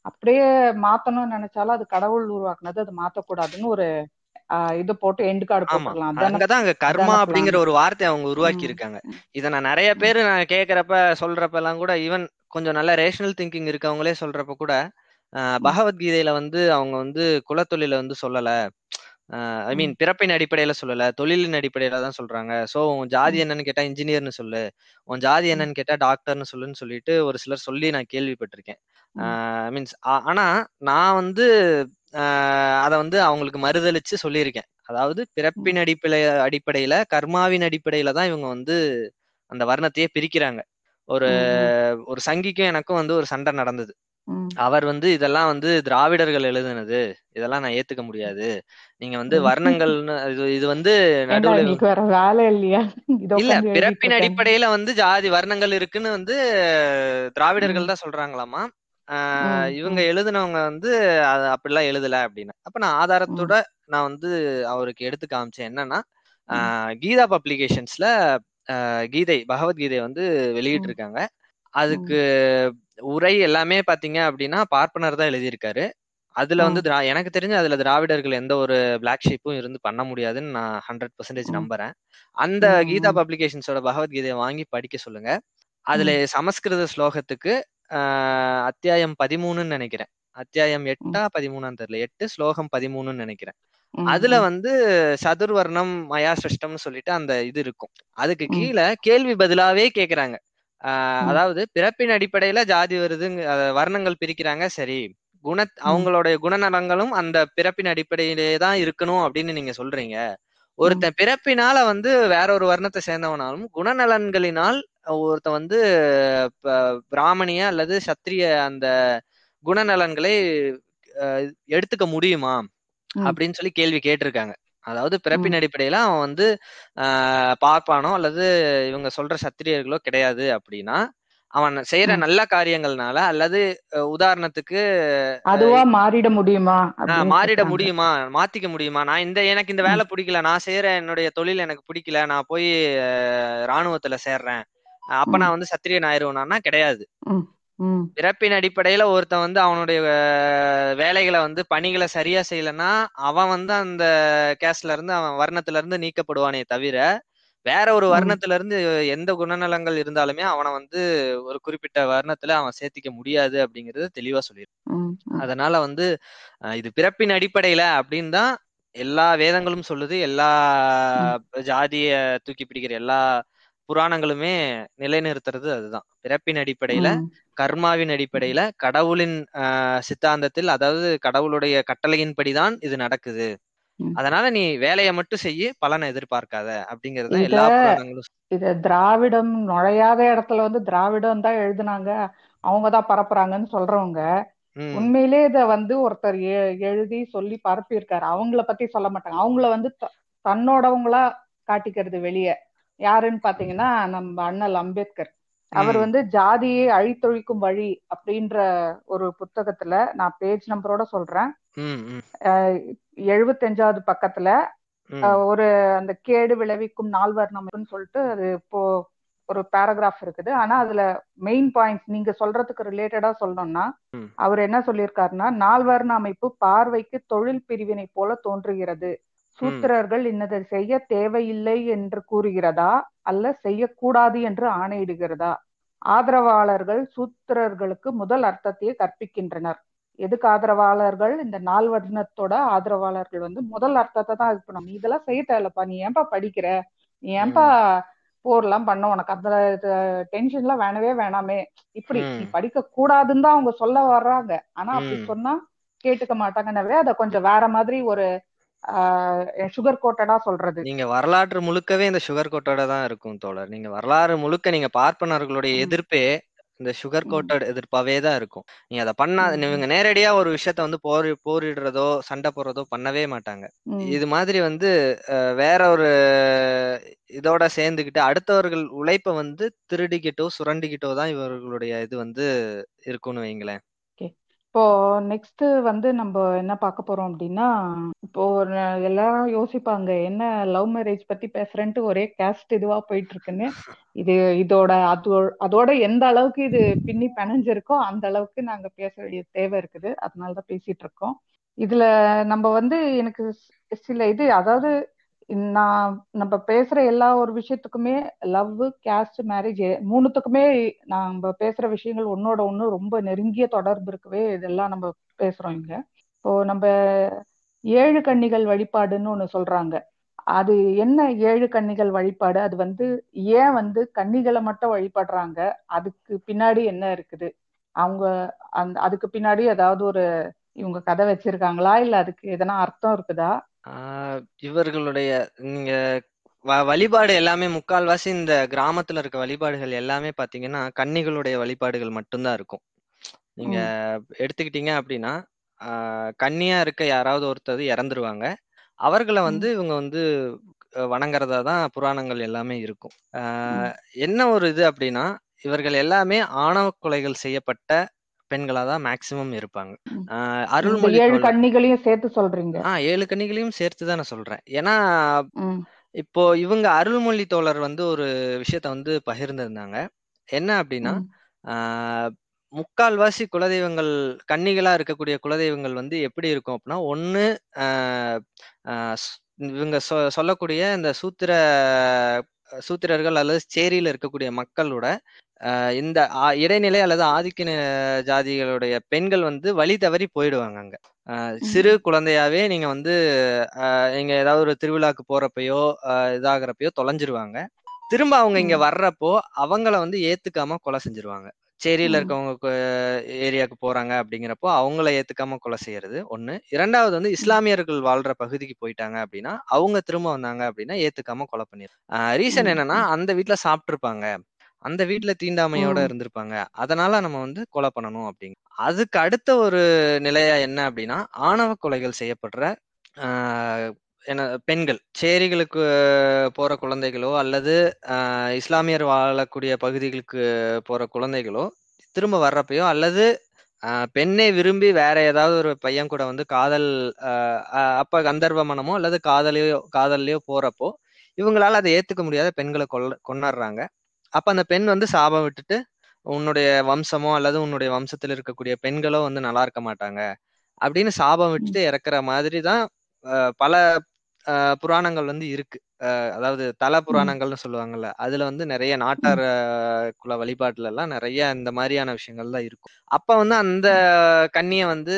அப்படியே மாத்தணும்னு நினைச்சாலும் அது கடவுள் உருவாக்குனது அது மாத்தக்கூடாதுன்னு ஒரு இது போட்டு எண்டு கார்டு அதானே? அங்கதான் அங்க கர்மா அப்படிங்கிற ஒரு வார்த்தையை அவங்க உருவாக்கி இருக்காங்க. இத நான் நிறைய பேர் நான் கேக்குறப்ப சொல்றப்ப எல்லாம் கூட ஈவன் கொஞ்சம் நல்ல ரேஷனல் திங்கிங் இருக்கவங்களே சொல்றப்ப கூட பகவத்கீதையில வந்து அவங்க வந்து குலத்தொழில வந்து சொல்லல. ஐ மீன் பிறப்பின் அடிப்படையில சொல்லல. தொழிலின் அடிப்படையில தான் சொல்றாங்க. சோ உன் ஜாதி என்னன்னு கேட்டா இன்ஜினியர்னு சொல்லு. உன் ஜாதி என்னன்னு கேட்டா டாக்டர்னு சொல்லுன்னு சொல்லிட்டு ஒரு சிலர் சொல்லி நான் கேள்விப்பட்டிருக்கேன். மீன்ஸ் ஆனா நான் வந்து அத வந்து அவங்களுக்கு மறுதலிச்சு சொல்லியிருக்கேன். அதாவது பிறப்பின் அடிப்படை அடிப்படையில கர்மாவின் அடிப்படையில தான் இவங்க வந்து அந்த வர்ணத்தையே பிரிக்கிறாங்க. ஒரு ஒரு சங்கிக்கும் எனக்கும் வந்து ஒரு சண்டை நடந்தது. அவர் வந்து இதெல்லாம் வந்து திராவிடர்கள் எழுதுனது. இதெல்லாம் நான் ஏத்துக்க முடியாது. நீங்க வந்து வர்ணங்கள்னு இது இது வந்து நடுவுல இல்ல பிறப்பின் அடிப்படையில வந்து ஜாதி வர்ணங்கள் இருக்குன்னு வந்து திராவிடர்கள் தான் சொல்றாங்களாமா? இவங்க எழுதுனவங்க வந்து அது அப்படிலாம் எழுதல அப்படின்னு. அப்ப நான் ஆதாரத்தோட நான் வந்து அவருக்கு எடுத்து காமிச்சேன். என்னன்னா கீதா பப்ளிகேஷன்ஸ்ல கீதை பகவத்கீதை வந்து வெளியிட்டு இருக்காங்க அதுக்கு உரை எல்லாமே பாத்தீங்க அப்படின்னா பார்ப்பனர் தான் எழுதியிருக்காரு. அதுல வந்து திரா எனக்கு தெரிஞ்சு அதுல திராவிடர்கள் எந்த ஒரு பிளாக் ஷீப்பும் இருந்து பண்ண முடியாதுன்னு நான் ஹண்ட்ரட் பர்சன்டேஜ். நம்புறேன். அந்த கீதா. பப்ளிகேஷன்ஸோட பகவத்கீதையை வாங்கி படிக்க சொல்லுங்க. அதுல சமஸ்கிருத ஸ்லோகத்துக்கு அத்தியாயம் பதிமூணுன்னு நினைக்கிறேன். அத்தியாயம் எட்டா பதிமூணான்னு தெரியல. எட்டு ஸ்லோகம் பதிமூணுன்னு நினைக்கிறேன். அதுல. வந்து சதுர்வர்ணம் மயா சிருஷ்டம்னு சொல்லிட்டு அந்த இது இருக்கும். அதுக்கு. கீழே கேள்வி பதிலாவே கேக்குறாங்க. அதாவது பிறப்பின் அடிப்படையில ஜாதி வருதுங்க வர்ணங்கள் பிரிக்கிறாங்க. சரி குண அவங்களுடைய குணநலங்களும் அந்த பிறப்பின் அடிப்படையிலே தான் இருக்கணும் அப்படின்னு நீங்க சொல்றீங்க. ஒருத்தன் பிறப்பினால வந்து வேற ஒரு வர்ணத்தை சேர்ந்தவனாலும் குணநலன்களினால் ஒருத்தன் வந்து பிராமணிய அல்லது சத்திரிய அந்த குணநலன்களை எடுத்துக்க முடியுமா. அப்படின்னு சொல்லி கேள்வி கேட்டிருக்காங்க அதாவது. பிறப்பின் அடிப்படையில அவன் வந்து ஆஹ் பார்ப்பானோ அல்லது இவங்க சொல்ற சத்திரியர்களோ கிடையாது அப்படின்னா அவன் செய்யற. நல்ல காரியங்கள்னால அல்லது உதாரணத்துக்கு அதுவா மாறிட முடியுமா மாறிட. முடியுமா மாத்திக்க முடியுமா நான் இந்த எனக்கு இந்த வேலை பிடிக்கல நான் செய்யற என்னுடைய தொழில் எனக்கு பிடிக்கல நான் போய் ராணுவத்துல சேர்றேன் அப்ப. நான் வந்து சத்திரியன் ஆயிருவேனா கிடையாது. பிறப்பின் அடிப்படையில ஒருத்தன் வந்து அவனுடைய வேலைகளை வந்து பணிகளை சரியா செய்யலைன்னா அவன் வந்து அந்த கேஸ்ட்ல இருந்து அவன் வர்ணத்துல இருந்து நீக்கப்படுவானே தவிர வேற ஒரு. வர்ணத்துல இருந்து எந்த குணநலங்கள் இருந்தாலுமே அவனை வந்து ஒரு குறிப்பிட்ட வர்ணத்துல அவன் சேர்த்திக்க முடியாது அப்படிங்கறது தெளிவா சொல்லியிருக்கு ம். ம். அதனால வந்து இது பிறப்பின் அடிப்படையில அப்படின்னு தான் எல்லா வேதங்களும் சொல்லுது எல்லா ஜாதிய தூக்கி பிடிக்கிற எல்லா புராணங்களுமே நிலைநிறுத்துறது அதுதான் பிறப்பின் அடிப்படையில. கர்மாவின் அடிப்படையில கடவுளின் சித்தாந்தத்தில் அதாவது கடவுளுடைய கட்டளையின்படிதான் இது நடக்குது. அதனால நீ வேலையை மட்டும் செய்ய பலனை எதிர்பார்க்காத அப்படிங்கறது இத எல்லா புராணங்களும் இத திராவிடம் நுழையாத இடத்துல வந்து திராவிடம் தான் எழுதுனாங்க. அவங்கதான் பரப்புறாங்கன்னு சொல்றவங்க. உண்மையிலே இத வந்து ஒருத்தர் எழுதி சொல்லி பரப்பியிருக்காரு. அவங்கள பத்தி சொல்ல மாட்டாங்க. அவங்கள வந்து தன்னோடவங்களா காட்டிக்கிறது வெளியே. யாருன்னு பாத்தீங்கன்னா நம்ம அண்ணல் அம்பேத்கர். அவர் வந்து ஜாதியை அழித்தொழிக்கும் வழி அப்படின்ற ஒரு புத்தகத்துல நான் பேஜ் நம்பரோட சொல்றேன். எழுபத்தஞ்சாவது பக்கத்துல ஒரு அந்த கேடு விளைவிக்கும் நால்வர்ணம்னு சொல்லிட்டு அது இப்போ ஒரு பேராகிராஃப் இருக்குது. ஆனா அதுல மெயின் பாயிண்ட்ஸ் நீங்க சொல்றதுக்கு ரிலேட்டடா சொல்லணும்னா. அவர் என்ன சொல்லியிருக்காருன்னா நால்வர்ண அமைப்பு பார்வைக்கு தொழில் பிரிவினை போல தோன்றுகிறது. சூத்திரர்கள் இன்னதை செய்ய தேவையில்லை என்று கூறுகிறதா? அல்ல செய்யக்கூடாது என்று ஆணையிடுகிறதா? ஆதரவாளர்கள் சூத்திரர்களுக்கு முதல் அர்த்தத்தையே கற்பிக்கின்றனர். எதுக்கு ஆதரவாளர்கள்? இந்த நால்வர்ணத்தோட ஆதரவாளர்கள் வந்து முதல் அர்த்தத்தை தான் இது பண்ணணும். இதெல்லாம் செய்ய தேவையில்லப்பா. நீ ஏன்பா படிக்கிற? நீ ஏன்பா போர்லாம் பண்ண? உனக்கு அந்த டென்ஷன்லாம் வேணவே வேணாமே. இப்படி. நீ படிக்க கூடாதுன்னு தான் அவங்க சொல்ல வர்றாங்க. ஆனா அப்படி. சொன்னா கேட்டுக்க மாட்டாங்கன்னவே அதை கொஞ்சம் வேற மாதிரி ஒரு சுகர் கோட்டடா சொல்றது நீங்க வரலாற்று முழுக்கவே இந்த சுகர் கோட்டோட தான் இருக்கும் தோழர் நீங்க வரலாறு முழுக்க நீங்க பார்ப்பனர்களுடைய. எதிர்ப்பே இந்த சுகர். கோட்டட் எதிர்ப்பாவே தான் இருக்கும் நீங்க அதை பண்ணா. இவங்க நேரடியா ஒரு விஷயத்த வந்து போர் போரிடுறதோ சண்டை போடுறதோ பண்ணவே மாட்டாங்க. இது மாதிரி வந்து வேற ஒரு இதோட சேர்ந்துக்கிட்டு அடுத்தவர்கள் உழைப்பை வந்து திருடிக்கிட்டோ சுரண்டிக்கிட்டோ தான் இவர்களுடைய இது வந்து இருக்கும்னு வைங்களேன் இப்போ நெக்ஸ்ட் வந்து நம்ம என்ன பார்க்க போறோம் அப்படின்னா இப்போ ஒரு எல்லாரும் யோசிப்பாங்க என்ன லவ் மேரேஜ் பத்தி பேசுறேன்ட்டு ஒரே கேஸ்ட் இதுவா போயிட்டு இருக்குன்னு இது இதோட அது அதோட எந்த அளவுக்கு இது பின்னி பிணைஞ்சிருக்கோ அந்த அளவுக்கு நாங்க பேச வேண்டிய தேவை இருக்குது. அதனாலதான் பேசிட்டு இருக்கோம் இதுல நம்ம வந்து எனக்கு சில இது அதாவது நான் நம்ம பேசுற எல்லா ஒரு விஷயத்துக்குமே லவ் கேஸ்ட் மேரேஜ் மூணுத்துக்குமே நம்ம பேசுற விஷயங்கள் ஒன்னோட ஒண்ணு ரொம்ப நெருங்கிய தொடர்பு இருக்கவே இதெல்லாம் நம்ம பேசுறோம் இங்க. இப்போ நம்ம ஏழு கன்னிகள் வழிபாடுன்னு ஒண்ணு சொல்றாங்க. அது என்ன ஏழு கன்னிகள் வழிபாடு? அது வந்து ஏன் வந்து கன்னிகளை மட்டும் வழிபடுறாங்க? அதுக்கு பின்னாடி என்ன இருக்குது? அவங்க அந்த அதுக்கு பின்னாடி ஏதாவது ஒரு இவங்க கதை வச்சிருக்காங்களா? இல்ல அதுக்கு எதனா அர்த்தம் இருக்குதா? ஆஹ் இவர்களுடைய நீங்க வ- வழிபாடு எல்லாமே முக்கால்வாசி இந்த கிராமத்துல இருக்க வழிபாடுகள் எல்லாமே பாத்தீங்கன்னா கன்னிகளுடைய வழிபாடுகள் மட்டும்தான் இருக்கும். நீங்க ம், எடுத்துக்கிட்டீங்க அப்படின்னா ஆஹ் கன்னியா இருக்க யாராவது ஒருத்தர் இறந்துருவாங்க. அவர்களை வந்து ம், இவங்க வந்து அஹ் வணங்குறதா தான் புராணங்கள் எல்லாமே இருக்கும். ம், ஆஹ் என்ன ஒரு இது அப்படின்னா இவர்கள் எல்லாமே ஆணவ கொலைகள் செய்யப்பட்ட பெண்களா தான் மேக்சிமம் இருப்பாங்க. அருள்மொழி ஏழு சோழர் கன்னிகளையும் சேர்த்து சொல்றீங்க. ஆஹ் ஏழு கன்னிகளையும் சேர்த்து தான் நான் சொல்றேன். ஏன்னா இப்போ இவங்க அருள்மொழி தோழர் வந்து ஒரு விஷயத்த வந்து பகிர்ந்திருந்தாங்க. என்ன அப்படின்னா முக்கால்வாசி குலதெய்வங்கள் கன்னிகளா இருக்கக்கூடிய குலதெய்வங்கள் வந்து எப்படி இருக்கும் அப்படின்னா ஸ்- இவங்க சொ- சொல்லக்கூடிய இந்த சூத்திர சூத்திரர்கள் அல்லது சேரியில இருக்கக்கூடிய மக்களோட இந்த இடைநிலை அல்லது ஆதிக்க ஜாதிகளுடைய பெண்கள் வந்து வழி தவறி போயிடுவாங்க அங்க சிறு குழந்தையாவே நீங்க வந்து நீங்க ஏதாவது ஒரு திருவிழாக்கு போறப்பயோ இதாகிறப்பயோ தொலைஞ்சிருவாங்க திரும்ப அவங்க இங்க. வர்றப்போ அவங்கள வந்து ஏத்துக்காம கொலை செஞ்சிருவாங்க சேரியில. இருக்கவங்க ஏரியாவுக்கு போறாங்க அப்படிங்கிறப்போ அவங்கள ஏத்துக்காம கொலை செய்யறது ஒண்ணு இரண்டாவது வந்து. இஸ்லாமியர்கள் வாழ்ற பகுதிக்கு போயிட்டாங்க அப்படின்னா அவங்க திரும்ப வந்தாங்க அப்படின்னா ஏத்துக்காம கொலை பண்ணிடுறாங்க ரீசன். என்னன்னா. அந்த வீட்ல சாப்பிட்டிருப்பாங்க அந்த வீட்ல தீண்டாமையோட. இருந்திருப்பாங்க அதனால நம்ம வந்து கொலை பண்ணணும் அப்படிங்க அதுக்கு அடுத்த ஒரு நிலையா என்ன அப்படின்னா ஆணவ கொலைகள் செய்யப்படுற என்ன பெண்கள் சேரிகளுக்கு போற குழந்தைகளோ அல்லது இஸ்லாமியர் வாழக்கூடிய பகுதிகளுக்கு போற குழந்தைகளோ திரும்ப வர்றப்பயோ அல்லது பெண்ணை விரும்பி வேற ஏதாவது ஒரு பையன் கூட வந்து காதல் ஆஹ் ஆஹ் அப்ப கந்தர்வ மனமோ அல்லது காதலையோ காதல்லையோ போறப்போ இவங்களால அதை ஏத்துக்க முடியாத பெண்களை கொல்ல கொண்டாடுறாங்க அப்ப அந்த பெண் வந்து சாபம் விட்டுட்டு உன்னுடைய வம்சமோ அல்லது உன்னுடைய வம்சத்தில் இருக்கக்கூடிய பெண்களோ வந்து நல்லா இருக்க மாட்டாங்க அப்படின்னு சாபம். விட்டுட்டு இறக்குற மாதிரி தான் ஆஹ் பல புராணங்கள் வந்து இருக்கு அதாவது தல. புராணங்கள்னு சொல்லுவாங்கல்ல அதுல வந்து நிறைய நாட்டார் குல வழிபாட்டுல எல்லாம் நிறைய இந்த மாதிரியான விஷயங்கள் தான் இருக்கும் அப்ப வந்து அந்த கன்னிய வந்து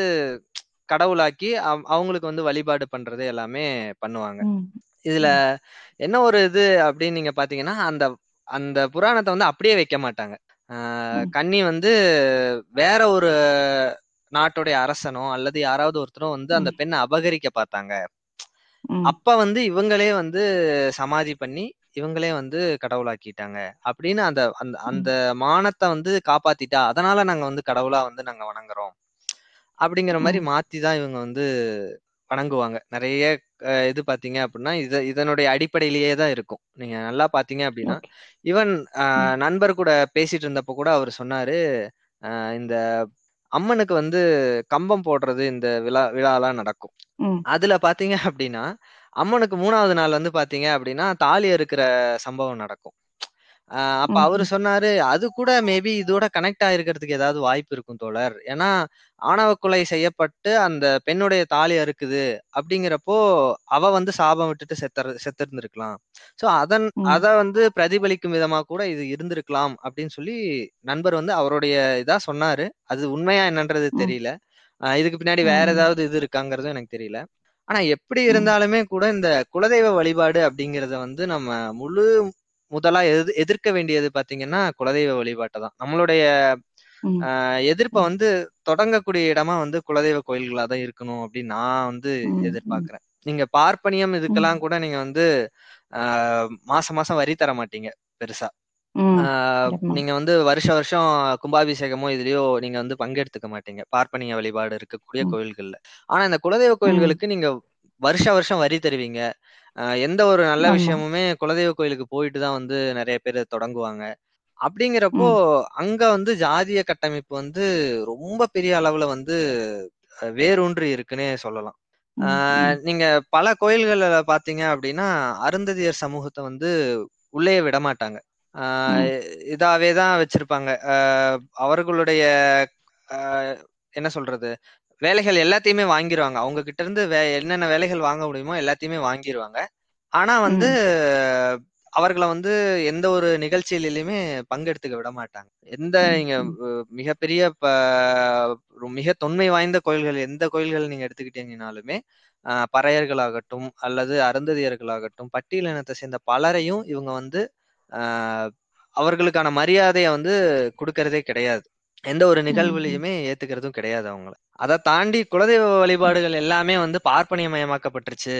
கடவுளாக்கி அவ- அவங்களுக்கு வந்து வழிபாடு பண்றது எல்லாமே பண்ணுவாங்க. இதுல. என்ன ஒரு இது அப்படின்னு நீங்க பாத்தீங்கன்னா அந்த அந்த புராணத்தை வந்து அப்படியே வைக்க மாட்டாங்க. கன்னி வந்து வேற ஒரு நாட்டுடைய அரசனோ அல்லது யாராவது ஒருத்தரோ வந்து அந்த. பெண்ணை அபகரிக்க பார்த்தாங்க. அப்ப வந்து இவங்களே வந்து சமாதி பண்ணி இவங்களே வந்து கடவுளாக்கிட்டாங்க அப்படின்னு அந்த அந்த அந்த. மானத்தை வந்து காப்பாத்திட்டா அதனால நாங்க வந்து கடவுளா வந்து நாங்க வணங்குறோம் அப்படிங்கிற மாதிரி. மாத்தி தான் இவங்க வந்து வணங்குவாங்க நிறைய இது பாத்தீங்க அப்படின்னா இத இதனுடைய அடிப்படையிலேயே தான் இருக்கும் நீங்க நல்லா பாத்தீங்க அப்படின்னா. ஈவன். நண்பர் கூட பேசிட்டு இருந்தப்ப கூட அவர் சொன்னாரு இந்த அம்மனுக்கு வந்து கம்பம் போடுறது இந்த விழா விழாலாம் நடக்கும். அதுல பாத்தீங்க அப்படின்னா அம்மனுக்கு மூணாவது நாள் வந்து பாத்தீங்க அப்படின்னா தாலி அறுக்கிற சம்பவம் நடக்கும் அப்ப. அவரு. சொன்னாரு அது கூட மேபி இதோட கனெக்ட் ஆயிருக்கிறதுக்கு ஏதாவது வாய்ப்பு இருக்கும் தோழர் ஏன்னா ஆணவ கொலை செய்யப்பட்டு அந்த பெண்ணுடைய தாலி அறுக்குது அப்படிங்கிறப்போ அவ வந்து சாபம் விட்டுட்டு செத்தர் செத்திருந்திருக்கலாம் சோ அதன். அத வந்து பிரதிபலிக்கும் விதமா கூட இது இருந்திருக்கலாம் அப்படின்னு சொல்லி நண்பர் வந்து அவருடைய இதா சொன்னாரு அது உண்மையா என்னன்றது. தெரியல ஆஹ் இதுக்கு பின்னாடி வேற. ஏதாவது இது இருக்காங்கிறதும் எனக்கு தெரியல ஆனா எப்படி. இருந்தாலுமே கூட இந்த குலதெய்வ வழிபாடு அப்படிங்கறத வந்து நம்ம முழு முதலா எது எதிர்க்க வேண்டியது பாத்தீங்கன்னா குலதெய்வ வழிபாட்டை தான் நம்மளுடைய எதிர்ப்பை. வந்து தொடங்கக்கூடிய இடமா வந்து குலதெய்வ கோயில்களா தான் இருக்கணும் அப்படின்னு நான் வந்து. எதிர்பார்க்கிறேன் நீங்க பார்ப்பனியம். இதுக்கெல்லாம் கூட நீங்க வந்து ஆஹ் மாசம் மாசம் வரி தர மாட்டீங்க பெருசா. நீங்க வந்து வருஷ வருஷம் கும்பாபிஷேகமோ இதுலயோ நீங்க வந்து பங்கெடுத்துக்க மாட்டீங்க பார்ப்பனிய வழிபாடு இருக்கக்கூடிய. கோயில்கள்ல ஆனா இந்த குலதெய்வ. கோயில்களுக்கு நீங்க வருஷ வருஷம் வரி தருவீங்க எந்த ஒரு நல்ல ஆமா. விஷயமுமே குலதெய்வ கோயிலுக்கு போயிட்டு தான் வந்து நிறைய பேர் தொடங்குவாங்க அப்படிங்கிறப்போ ம். அங்க வந்து ஜாதிய கட்டமைப்பு வந்து ரொம்ப பெரிய அளவுல வந்து அஹ், வேரூன்றி இருக்குன்னே சொல்லலாம் ம். ம். நீங்க பல கோயில்கள்ல பாத்தீங்க அப்படின்னா அருந்ததியர் சமூகத்தை வந்து உள்ளே விட மாட்டாங்க ஆஹ் ம். இதாவே தான் வச்சிருப்பாங்க ஆஹ் அவர்களுடைய ஆஹ் என்ன சொல்றது வேலைகள் எல்லாத்தையுமே வாங்கிருவாங்க அவங்க கிட்ட இருந்து வே என்னென்ன வேலைகள் வாங்க முடியுமோ எல்லாத்தையுமே வாங்கிருவாங்க ஆனா வந்து. அவர்களை வந்து எந்த ஒரு நிகழ்ச்சியிலுமே பங்கெடுத்துக்க விட மாட்டாங்க எந்த. நீங்க மிகப்பெரிய மிக தொன்மை வாய்ந்த கோயில்கள் எந்த கோயில்கள் நீங்க எடுத்துக்கிட்டீங்கனாலுமே பறையர்களாகட்டும் அல்லது அருந்ததியர்களாகட்டும் பட்டியலினத்தை சேர்ந்த பலரையும் இவங்க வந்து அவர்களுக்கான மரியாதையை வந்து கொடுக்கறதே கிடையாது எந்த ஒரு. நிகழ்வுலையுமே ஏத்துக்கிறதும் கிடையாது அவங்கள. அதை தாண்டி குலதெய்வ வழிபாடுகள் எல்லாமே வந்து பார்ப்பனியமயமாக்கப்பட்டுருச்சு.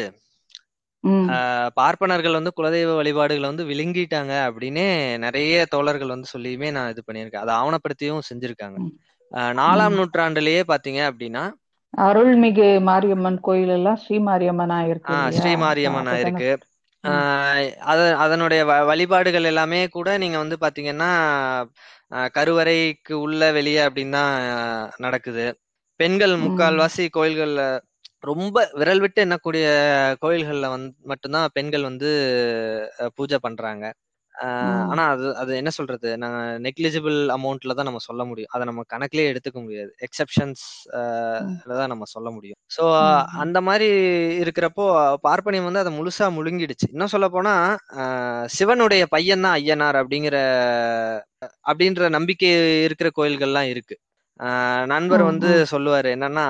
பார்ப்பனர்கள் வந்து குலதெய்வ வழிபாடுகளை வந்து விழுங்கிட்டாங்க அப்படின்னே நிறைய தோழர்கள் வந்து சொல்லியுமே நான் இது பண்ணியிருக்கேன். அதை ஆவணப்படுத்தியும் செஞ்சிருக்காங்க. நாலாம். நூற்றாண்டுலயே பாத்தீங்க அப்படின்னா அருள்மிகு மாரியம்மன் கோயில் எல்லாம் ஸ்ரீ மாரியம்மனா இருக்கு ஸ்ரீ மாரியம்மன் இருக்கு. அத அதனுடைய வழிபாடுகள் எல்லாமே கூட நீங்க வந்து பாத்தீங்கன்னா கருவறைக்கு உள்ள வெளியே அப்படின்னு தான் நடக்குது பெண்கள். முக்கால்வாசி கோயில்கள்ல ரொம்ப விரல் விட்டு எண்ணக்கூடிய கோயில்கள்ல வந்து மட்டும்தான் பெண்கள் வந்து பூஜை பண்றாங்க. ஆனா அது அது என்ன சொல்றது? நாங்க நெக்லிஜிபிள் அமௌண்ட்ல தான் நம்ம சொல்ல முடியும். அதை நம்ம கணக்கிலே எடுத்துக்க முடியாது. எக்ஸெப்ஷன்ஸ். தான் நம்ம சொல்ல முடியும். ஸோ. அந்த மாதிரி இருக்கிறப்போ பார்ப்பனியம் வந்து அதை முழுசா முழுங்கிடுச்சு. இன்னும் சொல்ல போனா சிவனுடைய பையன் தான் ஐயனார் அப்படிங்கிற அப்படின்ற நம்பிக்கை இருக்கிற கோயில்கள்லாம் இருக்கு. நண்பர் வந்து. சொல்லுவாரு என்னன்னா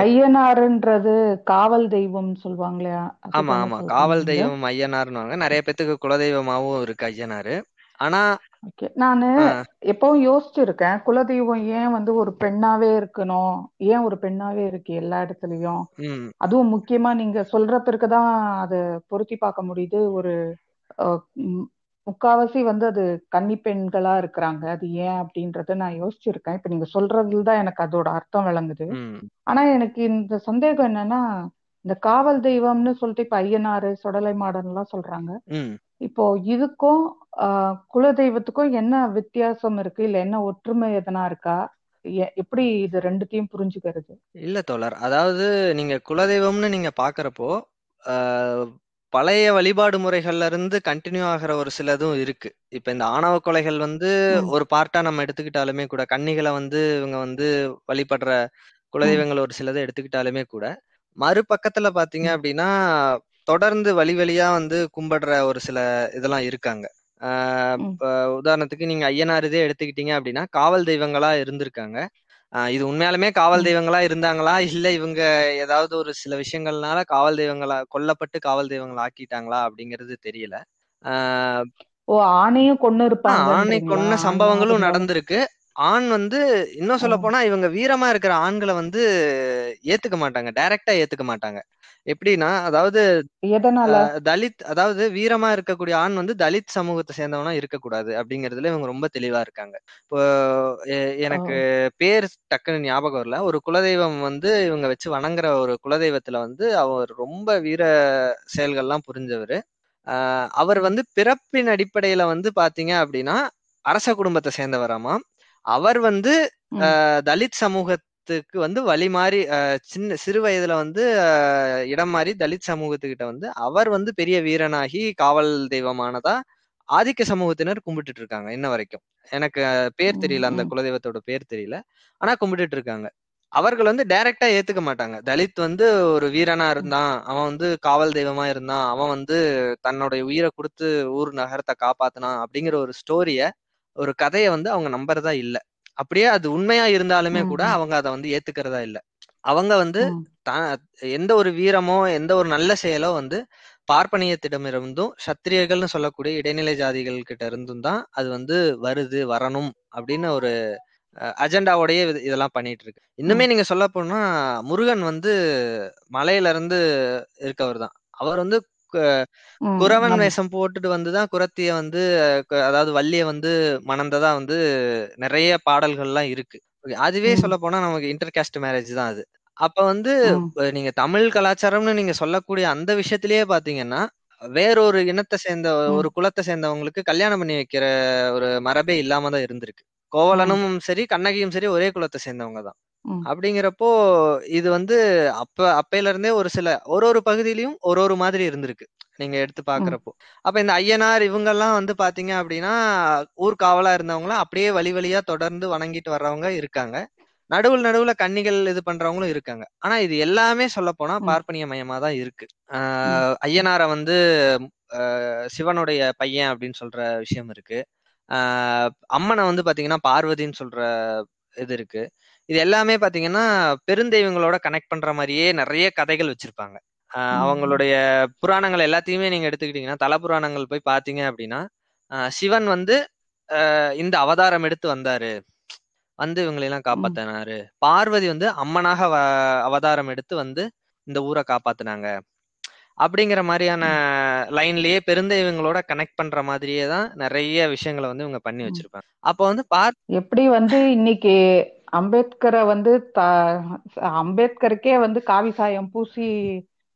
ஐயனாருன்றது காவல் தெய்வம் சொல்லுவாங்களே ஆமா ஆமா. காவல் தெய்வம் ஐயனார்னுவாங்க நிறைய பேத்துக்கு குலதெய்வமாவும் இருக்கு ஐயனாரு. ஆனா நானு எப்பவும் யோசிச்சிருக்கேன். குலதெய்வம் ஏன் வந்து ஒரு பெண்ணாவே இருக்கணும்? ஏன் ஒரு பெண்ணாவே இருக்கு எல்லா இடத்துலயும்? அதுவும் முக்கியமா நீங்க சொல்ற பிறகுதான் அதை பொருத்தி பார்க்க முடியுது. ஒரு முக்காவாசி வந்து அது கன்னி பெண்களா இருக்கிறாங்க. அது ஏன் அப்படின்றத நான் யோசிச்சிருக்கேன். இப்ப நீங்க சொல்றதுல தான் எனக்கு அதோட அர்த்தம் விளங்குது. ஆனா எனக்கு இந்த சந்தேகம் என்னன்னா இந்த காவல் தெய்வம்னு சொல்லிட்டு இப்ப ஐயனாரு சுடலை மாடன் எல்லாம் சொல்றாங்க இப்போ இதுக்கும் ஆஹ் குலதெய்வத்துக்கும் என்ன வித்தியாசம் இருக்கு? இல்ல என்ன ஒற்றுமை எதனா இருக்கா? எப்படி இது ரெண்டுத்தையும் புரிஞ்சுக்கிறது? இல்ல தோழர். அதாவது நீங்க குலதெய்வம்னு நீங்க பாக்குறப்போ பழைய வழிபாடு முறைகள்ல இருந்து கண்டினியூ ஆகிற ஒரு சிலதும் இருக்கு. இப்ப இந்த ஆணவ கொலைகள் வந்து ஒரு பார்ட்டா நம்ம எடுத்துக்கிட்டாலுமே கூட கன்னிகளை வந்து இவங்க வந்து வழிபடுற குலதெய்வங்கள் ஒரு சிலதை எடுத்துக்கிட்டாலுமே கூட மறுபக்கத்துல பாத்தீங்க அப்படின்னா தொடர்ந்து வழி வழியா வந்து கும்பிடுற ஒரு சில இதெல்லாம் இருக்காங்க. உதாரணத்துக்கு நீங்க ஐயனார் இதே எடுத்துக்கிட்டீங்க அப்படின்னா காவல் தெய்வங்களா இருந்திருக்காங்க. இது உண்மையாலுமே காவல் தெய்வங்களா இருந்தாங்களா? இல்ல இவங்க ஏதாவது ஒரு சில விஷயங்கள்னால காவல் தெய்வங்களா கொல்லப்பட்டு காவல் தெய்வங்களா ஆக்கிட்டாங்களா அப்படிங்கிறது தெரியல. ஆஹ் ஓ ஆணையும் கொண்டு ஆஹ் ஆணை கொன்ன சம்பவங்களும் நடந்திருக்கு. ஆண் வந்து இன்னும் சொல்ல போனா இவங்க வீரமா இருக்கிற ஆண்களை வந்து ஏத்துக்க மாட்டாங்க. டைரக்டா ஏத்துக்க மாட்டாங்க. எப்படின்னா அதாவது தலித் அதாவது வீரமா இருக்கக்கூடிய ஆண் வந்து தலித் சமூகத்தை சேர்ந்தவனா இருக்கக்கூடாது அப்படிங்கறதுல இவங்க ரொம்ப தெளிவா இருக்காங்க. இப்போ எனக்கு பேர் டக்குன்னு ஞாபகம் வரல. ஒரு குலதெய்வம் வந்து இவங்க வச்சு வணங்குற ஒரு குலதெய்வத்துல வந்து அவர் ரொம்ப வீர செயல்கள்லாம் புரிஞ்சவர். அவர் வந்து பிறப்பின் அடிப்படையில வந்து பாத்தீங்க அப்படின்னா அரச குடும்பத்தை சேர்ந்தவராமா அவர் வந்து தலித் சமூகத்துக்கு வந்து வழி மாறி சின்ன சிறு வயதுல வந்து இடம் மாறி தலித் சமூகத்துக்கிட்ட வந்து அவர் வந்து பெரிய வீரனாகி காவல் தெய்வமானதா ஆதிக்க சமூகத்தினர் கும்பிட்டுட்டு இருக்காங்க இன்ன வரைக்கும். எனக்கு பேர் தெரியல அந்த குலதெய்வத்தோட பேர் தெரியல. ஆனா கும்பிட்டுட்டு இருக்காங்க அவர்கள் வந்து டைரக்டா ஏத்துக்க மாட்டாங்க. தலித் வந்து ஒரு வீரனா இருந்தான் அவன் வந்து காவல் தெய்வமா இருந்தான் அவன் வந்து தன்னுடைய உயிரை கொடுத்து ஊர் நகரத்தை காப்பாத்தினான் அப்படிங்கிற ஒரு ஸ்டோரிய ஒரு கதையை வந்து அவங்க நம்புறதா இல்ல. அப்படியே அது உண்மையா இருந்தாலுமே கூட அவங்க அதை வந்து ஏத்துக்கிறதா இல்ல. அவங்க வந்து எந்த ஒரு வீரமோ எந்த ஒரு நல்ல செயலோ வந்து பார்ப்பனியத்திடமிருந்தும் சத்திரியர்கள்னு சொல்லக்கூடிய இடைநிலை ஜாதிகள் கிட்ட இருந்தும் தான் அது வந்து வருது வரணும் அப்படின்னு ஒரு அஜெண்டாவோடய இதெல்லாம் பண்ணிட்டு இருக்கு இன்னுமே நீங்க சொல்ல போனா முருகன் வந்து மலையில இருந்து இருக்கவர் தான். அவர் வந்து குறவன் வேஷம் போட்டுட்டு வந்துதான் குறத்திய வந்து அதாவது வள்ளிய வந்து மணந்ததா வந்து நிறைய பாடல்கள்லாம் இருக்கு. அதுவே சொல்ல போனா நமக்கு இன்டர் காஸ்ட் மேரேஜ் தான் அது. அப்ப வந்து நீங்க தமிழ் கலாச்சாரம்னு நீங்க சொல்லக்கூடிய அந்த விஷயத்திலேயே பாத்தீங்கன்னா வேறொரு இனத்தை சேர்ந்த ஒரு குலத்தை சேர்ந்தவங்களுக்கு கல்யாணம் பண்ணி வைக்கிற ஒரு மரபே இல்லாம தான் இருந்திருக்கு. கோவலனும் சரி கண்ணகியும் சரி ஒரே குலத்தை சேர்ந்தவங்க தான். அப்படிங்கிறப்போ இது வந்து அப்ப அப்பையில இருந்தே ஒரு சில ஒரு ஒரு பகுதியிலயும் ஒரு ஒரு மாதிரி இருந்திருக்கு நீங்க எடுத்து பாக்குறப்போ. அப்ப இந்த ஐயனார் இவங்கெல்லாம் வந்து பாத்தீங்க அப்படின்னா ஊர் காவலா இருந்தவங்களாம் அப்படியே வழி வழியா தொடர்ந்து வணங்கிட்டு வர்றவங்க இருக்காங்க. நடுவுல நடுவுல கன்னிகள் இது பண்றவங்களும் இருக்காங்க. ஆனா இது எல்லாமே சொல்ல போனா பார்ப்பனிய மயமா தான் இருக்கு ஆஹ் ஐயனாரை வந்து சிவனுடைய பையன் அப்படின்னு சொல்ற விஷயம் இருக்கு. ஆஹ் அம்மனை வந்து பாத்தீங்கன்னா பார்வதின்னு சொல்ற இது இருக்கு. இது எல்லாமே பாத்தீங்கன்னா பெருந்தெய்வங்களோட கனெக்ட் பண்ற மாதிரியே நிறைய கதைகள் வச்சிருப்பாங்க. அவங்களுடைய புராணங்கள் எல்லாத்தையுமே நீங்க எடுத்துக்கிட்டீங்கன்னா தல புராணங்கள் போய் பாத்தீங்க அப்படின்னா சிவன் வந்து இந்த அவதாரம் எடுத்து வந்தாரு. வந்து இவங்களெல்லாம் காப்பாத்தினாரு. பார்வதி வந்து அம்மனாக அவதாரம் எடுத்து வந்து இந்த ஊரை காப்பாத்துனாங்க. அப்படிங்கிற மாதிரியான லைன்லயே பெருந்தெய்வங்களோட கனெக்ட் பண்ற மாதிரியே தான் நிறைய விஷயங்களை வந்து இவங்க பண்ணி வச்சிருப்பாங்க. அப்போ வந்து பார் எப்படி வந்து இன்னைக்கு அம்பேத்கரை வந்து த அம்பேத்கருக்கே வந்து காவி சாயம் பூசி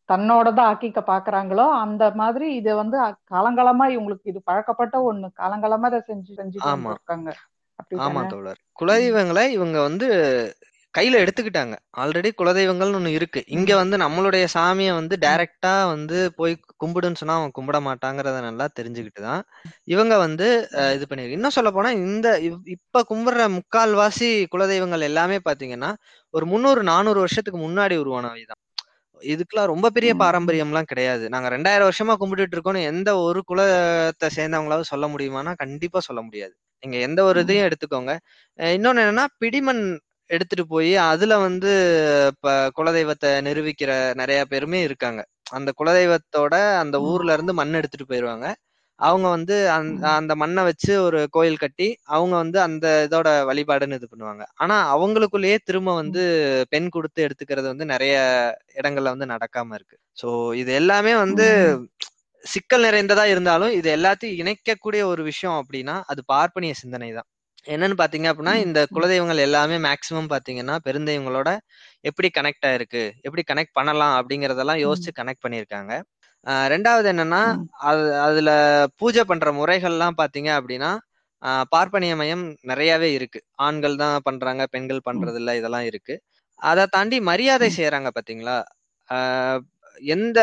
தன்னோட தான் ஆக்கிக்க பாக்குறாங்களோ அந்த மாதிரி இது வந்து காலங்காலமா இவங்களுக்கு இது பழக்கப்பட்ட ஒண்ணு. காலங்காலமா இதை செஞ்சு செஞ்சுட்டு ஆமா. வந்திருக்காங்க. ஆமா தோழர். குலதெய்வங்களை இவங்க வந்து கையில எடுத்துக்கிட்டாங்க. ஆல்ரெடி குலதெய்வங்கள்னு ஒண்ணு இருக்கு. இங்க வந்து நம்மளுடைய சாமியை வந்து டைரக்டா வந்து போய் கும்பிடுன்னு சொன்னா அவன் கும்பிட மாட்டாங்கிறத நல்லா தெரிஞ்சுக்கிட்டு தான் இவங்க வந்து இது பண்ணி இன்னும் சொல்ல போனா இந்த இப்ப கும்பிடுற முக்கால்வாசி குலதெய்வங்கள் எல்லாமே பாத்தீங்கன்னா ஒரு முந்நூறு நானூறு வருஷத்துக்கு முன்னாடி உருவானவை தான். இதுக்கெல்லாம் ரொம்ப பெரிய. பாரம்பரியம்லாம் கிடையாது. நாங்க ரெண்டாயிரம் வருஷமா கும்பிட்டுட்டு இருக்கோம்னு எந்த ஒரு குலத்தை சேர்ந்தவங்களாவது சொல்ல முடியுமானா கண்டிப்பா சொல்ல முடியாது. நீங்க எந்த ஒரு. இதையும் எடுத்துக்கோங்க. இன்னொன்னு என்னன்னா பிடிமண் எடுத்துட்டு போய் அதுல வந்து இப்ப குலதெய்வத்தை நிரூபிக்கிற நிறைய பேருமே இருக்காங்க. அந்த குலதெய்வத்தோட அந்த. ஊர்ல இருந்து மண் எடுத்துட்டு போயிருவாங்க. அவங்க வந்து அந்த மண்ணை வச்சு ஒரு கோயில் கட்டி அவங்க வந்து அந்த இதோட வழிபாடுன்னு இது பண்ணுவாங்க. ஆனா அவங்களுக்குள்ளேயே திரும்ப வந்து பெண் கொடுத்து எடுத்துக்கிறது வந்து நிறைய இடங்கள்ல வந்து நடக்காம இருக்கு. சோ இது எல்லாமே வந்து. சிக்கல் நிறைந்ததா இருந்தாலும் இது எல்லாத்தையும் இணைக்கக்கூடிய ஒரு விஷயம் அப்படின்னா அது பார்ப்பனிய சிந்தனை தான் என்னன்னு பாத்தீங்க அப்படின்னா. இந்த. குலதெய்வங்கள் எல்லாமே மேக்சிமம் பாத்தீங்கன்னா பெருந்தெய்வங்களோட எப்படி கனெக்ட் ஆயிருக்கு எப்படி கனெக்ட் பண்ணலாம் அப்படிங்கறதெல்லாம். யோசிச்சு கனெக்ட் பண்ணியிருக்காங்க ரெண்டாவது என்னன்னா. அது அதுல பூஜை பண்ற முறைகள்லாம் பாத்தீங்க அப்படின்னா பார்ப்பனிய மயம் நிறையவே இருக்கு ஆண்கள் தான் பண்றாங்க பெண்கள். பண்றது இல்ல இதெல்லாம் இருக்கு அதை தாண்டி மரியாதை. செய்யறாங்க பாத்தீங்களா எந்த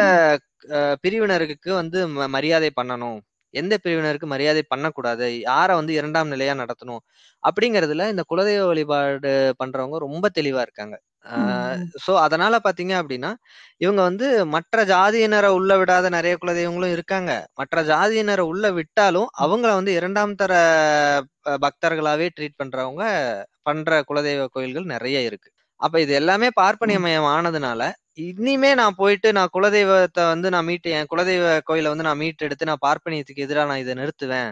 பிரிவினருக்கு வந்து மரியாதை பண்ணணும் எந்த பிரிவினருக்கு மரியாதை பண்ணக்கூடாது? யாரை வந்து இரண்டாம் நிலையா நடத்தணும்? அப்படிங்கறதுல இந்த குலதெய்வ வழிபாடு பண்றவங்க ரொம்ப தெளிவா இருக்காங்க. சோ அதனால பாத்தீங்க அப்படின்னா இவங்க வந்து மற்ற ஜாதியினரை உள்ள விடாத நிறைய குலதெய்வங்களும் இருக்காங்க. மற்ற ஜாதியினரை உள்ள விட்டாலும். அவங்கள வந்து இரண்டாம் தர பக்தர்களாவே ட்ரீட் பண்றவங்க பண்ற குலதெய்வ கோயில்கள் நிறைய இருக்கு. அப்ப இது எல்லாமே பார்ப்பனியமயம் ஆனதுனால இனிமே நான் போயிட்டு நான் குலதெய்வத்தை வந்து நான் மீட்டு என் குலதெய்வ கோயிலை வந்து நான் மீட்டு எடுத்து நான் பார்ப்பனியத்துக்கு எதிராக நான் இதை நிறுத்துவேன்.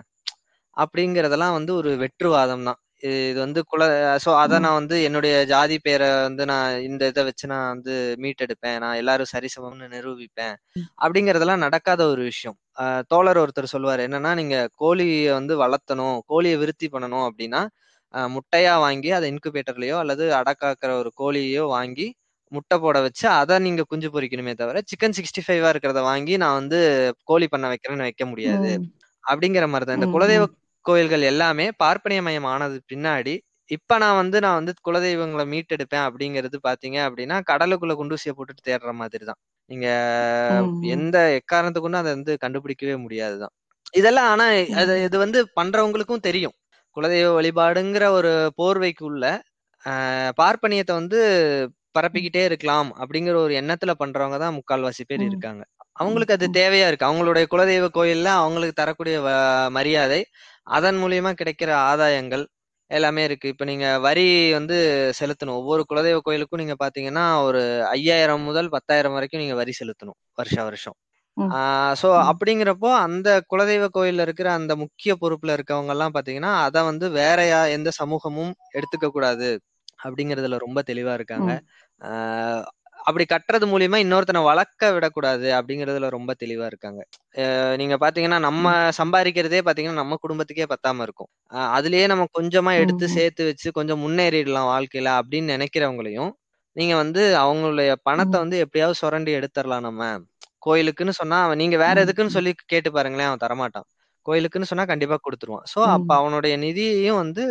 அப்படிங்கறதெல்லாம் வந்து ஒரு வெற்றுவாதம் தான். இது வந்து குல சோ அதை நான் வந்து என்னுடைய ஜாதி பேரை வந்து நான் இந்த இதை வச்சு நான் வந்து மீட்டெடுப்பேன். நான் எல்லாரும் சரிசமம்னு நிரூபிப்பேன். அப்படிங்கறதெல்லாம் நடக்காத ஒரு விஷயம். தோழர் ஒருத்தர் சொல்லுவாரு என்னன்னா நீங்க கோழியை வந்து வளர்த்தணும் கோழியை விருத்தி பண்ணணும் அப்படின்னா முட்டையா வாங்கி அதை இன்குபேட்டர்லயோ அல்லது அடக்காக்குற ஒரு கோழியோ வாங்கி முட்டை போட வச்சு அதை நீங்க குஞ்சு பொரிக்கணுமே தவிர சிக்கன் சிக்ஸ்டி ஃபைவா இருக்கிறத வாங்கி நான் வந்து கோழி பண்ண வைக்கிறேன்னு வைக்க முடியாது. அப்படிங்கிற மாதிரி தான் இந்த. குலதெய்வ. கோயில்கள் எல்லாமே பார்ப்பனியமயம் ஆனது பின்னாடி இப்ப நான் வந்து நான் வந்து குலதெய்வங்களை மீட்டெடுப்பேன் அப்படிங்கிறது பாத்தீங்க அப்படின்னா கடலுக்குள்ள குண்டூசியை போட்டுட்டு தேடுற மாதிரி தான் நீங்க. எந்த எக்காரணத்தை கொண்டும் அதை வந்து கண்டுபிடிக்கவே முடியாதுதான் இதெல்லாம் ஆனா அது. இது வந்து பண்றவங்களுக்கும் தெரியும் குலதெய்வ வழிபாடுங்கிற ஒரு போர்வைக்குள்ள ஆஹ் பார்ப்பனியத்தை வந்து. பரப்பிக்கிட்டே இருக்கலாம் அப்படிங்கிற ஒரு எண்ணத்துல பண்றவங்க தான் முக்கால்வாசி பேர். இருக்காங்க. அவங்களுக்கு அது. தேவையா இருக்கு அவங்களுடைய குலதெய்வ கோயில்ல அவங்களுக்கு தரக்கூடிய மரியாதை அதன் மூலியமா கிடைக்கிற ஆதாயங்கள் எல்லாமே இருக்கு இப்ப நீங்க வரி வந்து செலுத்தணும் ஒவ்வொரு குலதெய்வ கோயிலுக்கும் நீங்க பாத்தீங்கன்னா ஒரு ஐயாயிரம் முதல் பத்தாயிரம் வரைக்கும் நீங்க வரி செலுத்தணும் வருஷ வருஷம் சோ. அப்படிங்கிறப்போ அந்த குலதெய்வ கோயில்ல இருக்கிற அந்த முக்கிய பொறுப்புல இருக்கவங்க எல்லாம் பாத்தீங்கன்னா அதை வந்து வேற யா- எந்த சமூகமும் எடுத்துக்க கூடாது அப்படிங்கறதுல ரொம்ப தெளிவா இருக்காங்க அப்படி கட்டுறது மூலியமா இன்னொருத்தனை வளர்க்க விடக்கூடாது அப்படிங்கறதுல ரொம்ப தெளிவா இருக்காங்க நீங்க பாத்தீங்கன்னா நம்ம. சம்பாதிக்கிறதே பாத்தீங்கன்னா நம்ம குடும்பத்துக்கே பத்தாம இருக்கும் அதுலயே நம்ம கொஞ்சமா. எடுத்து. சேர்த்து வச்சு கொஞ்சம் முன்னேறிடலாம் வாழ்க்கையில அப்படின்னு நினைக்கிறவங்களையும் நீங்க வந்து அவங்களுடைய பணத்தை. வந்து எப்படியாவது சுரண்டி எடுத்துடலாம் நம்ம கோயிலுக்குன்னு சொன்னா அவன் நீங்க வேற. எதுக்குன்னு. சொல்லி கேட்டு பாருங்களேன் அவன் தரமாட்டான் கோயிலுக்குன்னு சொன்னா கண்டிப்பா கொடுத்துருவான் சோ அப்ப. அவனுடைய நிதியையும் வந்து.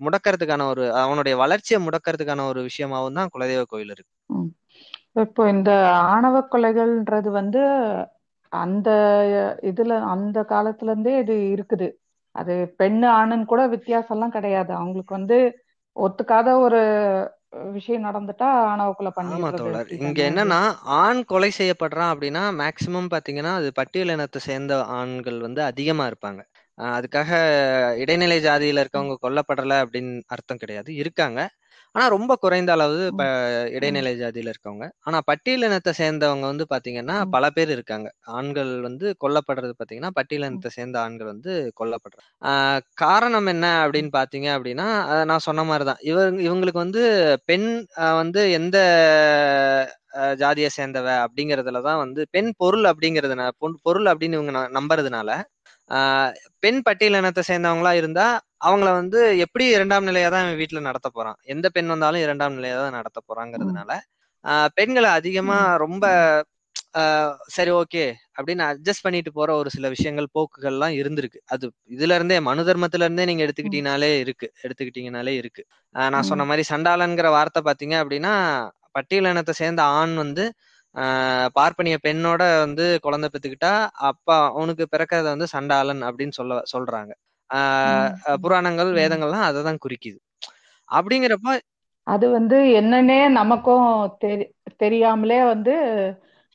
முடக்கறதுக்கான ஒரு அவனுடைய வளர்ச்சியை முடக்கறதுக்கான ஒரு விஷயமாவும் தான் குலதெய்வ கோயில் இருக்கு. இப்போ இந்த ஆணவ கொலைகள்ன்றது வந்து அந்த இதுல அந்த காலத்துல இருந்தே இது இருக்குது. அது பெண்ணு ஆணுன்னு கூட வித்தியாசம்லாம் கிடையாது. அவங்களுக்கு வந்து ஒத்துக்காத ஒரு விஷயம் நடந்துட்டா ஆணவ கொலை தோழர். இங்க என்னன்னா ஆண் கொலை செய்யப்படுறான் அப்படின்னா மேக்சிமம் பாத்தீங்கன்னா அது பட்டியல் இனத்தை சேர்ந்த ஆண்கள் வந்து அதிகமா இருப்பாங்க. அதுக்காக இடைநிலை ஜாதியில. இருக்கவங்க கொல்லப்படல அப்படின்னு அர்த்தம் கிடையாது இருக்காங்க ஆனா ரொம்ப குறைந்த அளவு. இடைநிலை ஜாதியில இருக்கவங்க ஆனா பட்டியல் இனத்தை சேர்ந்தவங்க வந்து பாத்தீங்கன்னா. பல பேர் இருக்காங்க ஆண்கள் வந்து கொல்லப்படுறது பாத்தீங்கன்னா பட்டியல் ம். இனத்தை சேர்ந்த ஆண்கள் வந்து கொல்லப்படுறாங்க ஆஹ் காரணம் என்ன. அப்படின்னு பாத்தீங்க அப்படின்னா நான் சொன்ன மாதிரிதான் இவங்க இவங்களுக்கு வந்து பெண் வந்து எந்த ஜாதியை சேர்ந்தவ அப்படிங்கறதுலதான் வந்து பெண் பொருள் அப்படிங்கறதுனால பொன்- பொருள் அப்படின்னு இவங்க நம்புறதுனால பெண் பட்டியல் இனத்தை சேர்ந்தவங்களா இருந்தா அவங்கள வந்து எப்படி இரண்டாம் நிலையா தான் இவன் வீட்டுல நடத்த போறான் எந்த பெண் வந்தாலும் இரண்டாம் நிலையா தான் நடத்த. போறாங்கிறதுனால பெண்களை அதிகமா. ரொம்ப சரி ஓகே அப்படின்னு அட்ஜஸ்ட் பண்ணிட்டு போற ஒரு சில விஷயங்கள் போக்குகள்லாம் இருந்திருக்கு அது இதுல இருந்தே மனு தர்மத்துல இருந்தே நீங்க எடுத்துக்கிட்டீங்கனாலே இருக்கு எடுத்துக்கிட்டீங்கனாலே இருக்கு நான் சொன்ன. மாதிரி சண்டாளன்கிற வார்த்தை பாத்தீங்க அப்படின்னா பட்டியலினத்தை சேர்ந்த ஆண் வந்து பார்ப்பனிய பெண்ணோட வந்து குழந்தை பெத்துக்கிட்டா அப்பா அவனுக்கு பிறக்கிறத வந்து சண்டாளன் அப்படின்னு சொல்ல சொல்றாங்க புராணங்கள். வேதங்கள்லாம் அதை தான் குறிக்குது அப்படிங்கிறப்ப அது வந்து என்னன்னே நமக்கும் தெரி தெரியாமலே வந்து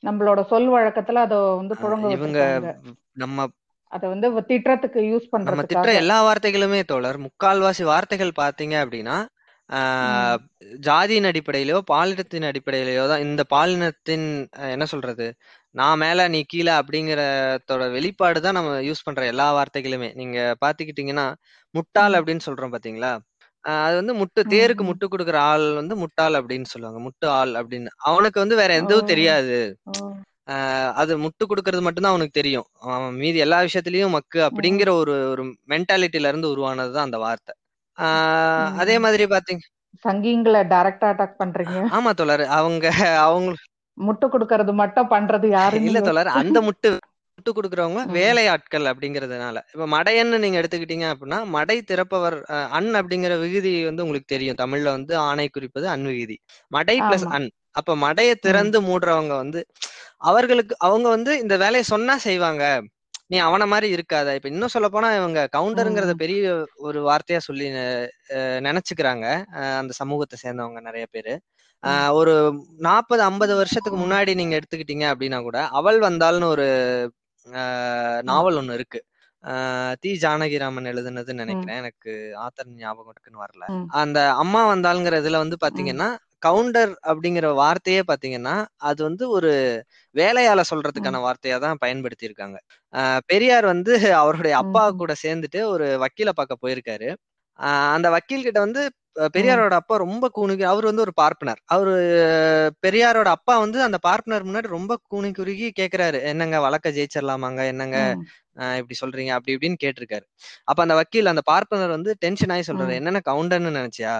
நம்மளோட சொல் வழக்கத்துல அத வந்து புழங்க இவங்க நம்ம அத வந்து திட்டுறதுக்கு யூஸ் நம்ம திட்டுற எல்லா வார்த்தைகளுமே தோழர் முக்கால்வாசி வார்த்தைகள் பாத்தீங்க அப்படின்னா. ஜாதியின் அடிப்படையிலயோ பாலினத்தின் அடிப்படையிலயோ தான் இந்த பாலினத்தின் என்ன சொல்றது? நான் மேல நீ கீழே அப்படிங்கறதோட வெளிப்பாடு தான் நம்ம யூஸ் பண்ற எல்லா வார்த்தைகளுமே. நீங்க பாத்துக்கிட்டீங்கன்னா முட்டாள். அப்படின்னு சொல்றோம் பாத்தீங்களா? அது வந்து முட்டு. தேருக்கு. முட்டு கொடுக்குற ஆள் வந்து முட்டாள் அப்படின்னு சொல்லுவாங்க. முட்டு ஆள் அப்படின்னு. அவனுக்கு வந்து வேற எதுவும் தெரியாது. அது முட்டு கொடுக்கறது மட்டும்தான் அவனுக்கு தெரியும். அவன் மீதி எல்லா விஷயத்திலயும் மக்கு. அப்படிங்கிற ஒரு ஒரு மென்டாலிட்டில இருந்து உருவானதுதான் அந்த வார்த்தை. அதே. மாதிரி பாத்தீங்க சங்கிங்களை டைரக்டா அட்டாக் பண்றீங்க. ஆமா தோழர். அவங்க அவங்க முட்டு கொடுக்கறது மட்டும் பண்றது யாருன்னு இல்ல தோழர். அந்த முட்டு முட்டு கொடுக்குறவங்க. வேலையாட்கள் அப்படிங்கறதுனால. இப்ப மடையன்னு நீங்க எடுத்துக்கிட்டீங்க அப்படின்னா மடை திறப்பவர் அன் அப்படிங்கிற விகுதி வந்து உங்களுக்கு தெரியும். தமிழ்ல வந்து ஆணை குறிப்பது அன் விகுதி. மடை பிளஸ் அன். அப்ப மடையை. திறந்து மூடுறவங்க வந்து அவர்களுக்கு அவங்க வந்து இந்த வேலையை சொன்னா செய்வாங்க. நீ அவன மாதிரி இருக்காத இப்ப இன்னும் சொல்ல போனா இவங்க கவுண்டருங்கிறத. பெரிய ஒரு வார்த்தையா சொல்லி நினைச்சுக்கிறாங்க அந்த சமூகத்தை சேர்ந்தவங்க நிறைய பேரு ஒரு நாற்பது ஐம்பது வருஷத்துக்கு. முன்னாடி நீங்க எடுத்துக்கிட்டீங்க அப்படின்னா கூட அவள் வந்தாள்னு ஒரு. நாவல் ஒண்ணு இருக்கு தி ஜானகிராமன் எழுதுனதுன்னு. நினைக்கிறேன் எனக்கு ஆத்தர் ஞாபகம் இருக்குன்னு வரல. அந்த அம்மா வந்தாளுங்கிற இதுல வந்து. பாத்தீங்கன்னா கவுண்டர் அப்படிங்கிற வார்த்தையே பாத்தீங்கன்னா அது வந்து ஒரு வேலையால. சொல்றதுக்கான வார்த்தையா தான் பயன்படுத்தி இருக்காங்க பெரியார் வந்து அவருடைய அப்பா. கூட சேர்ந்துட்டு ஒரு வக்கீலை பார்க்க போயிருக்காரு அந்த வக்கீல் கிட்ட வந்து. பெரியாரோட அப்பா ரொம்ப கூணுகி அவர் வந்து ஒரு பார்ப்பனர். அவரு பெரியாரோட அப்பா வந்து அந்த பார்ப்பனர் முன்னாடி ரொம்ப கூனி குறுகி கேக்குறாரு. என்னங்க வழக்க ஜெயிச்சிடலாமாங்க என்னங்க இப்படி சொல்றீங்க? அப்படி இப்படின்னு கேட்டிருக்காரு. அப்ப அந்த வக்கீல் அந்த பார்ப்பனர் வந்து டென்ஷன் ஆகி சொல்றாரு. என்னென்ன கவுண்டர்னு நினைச்சியா?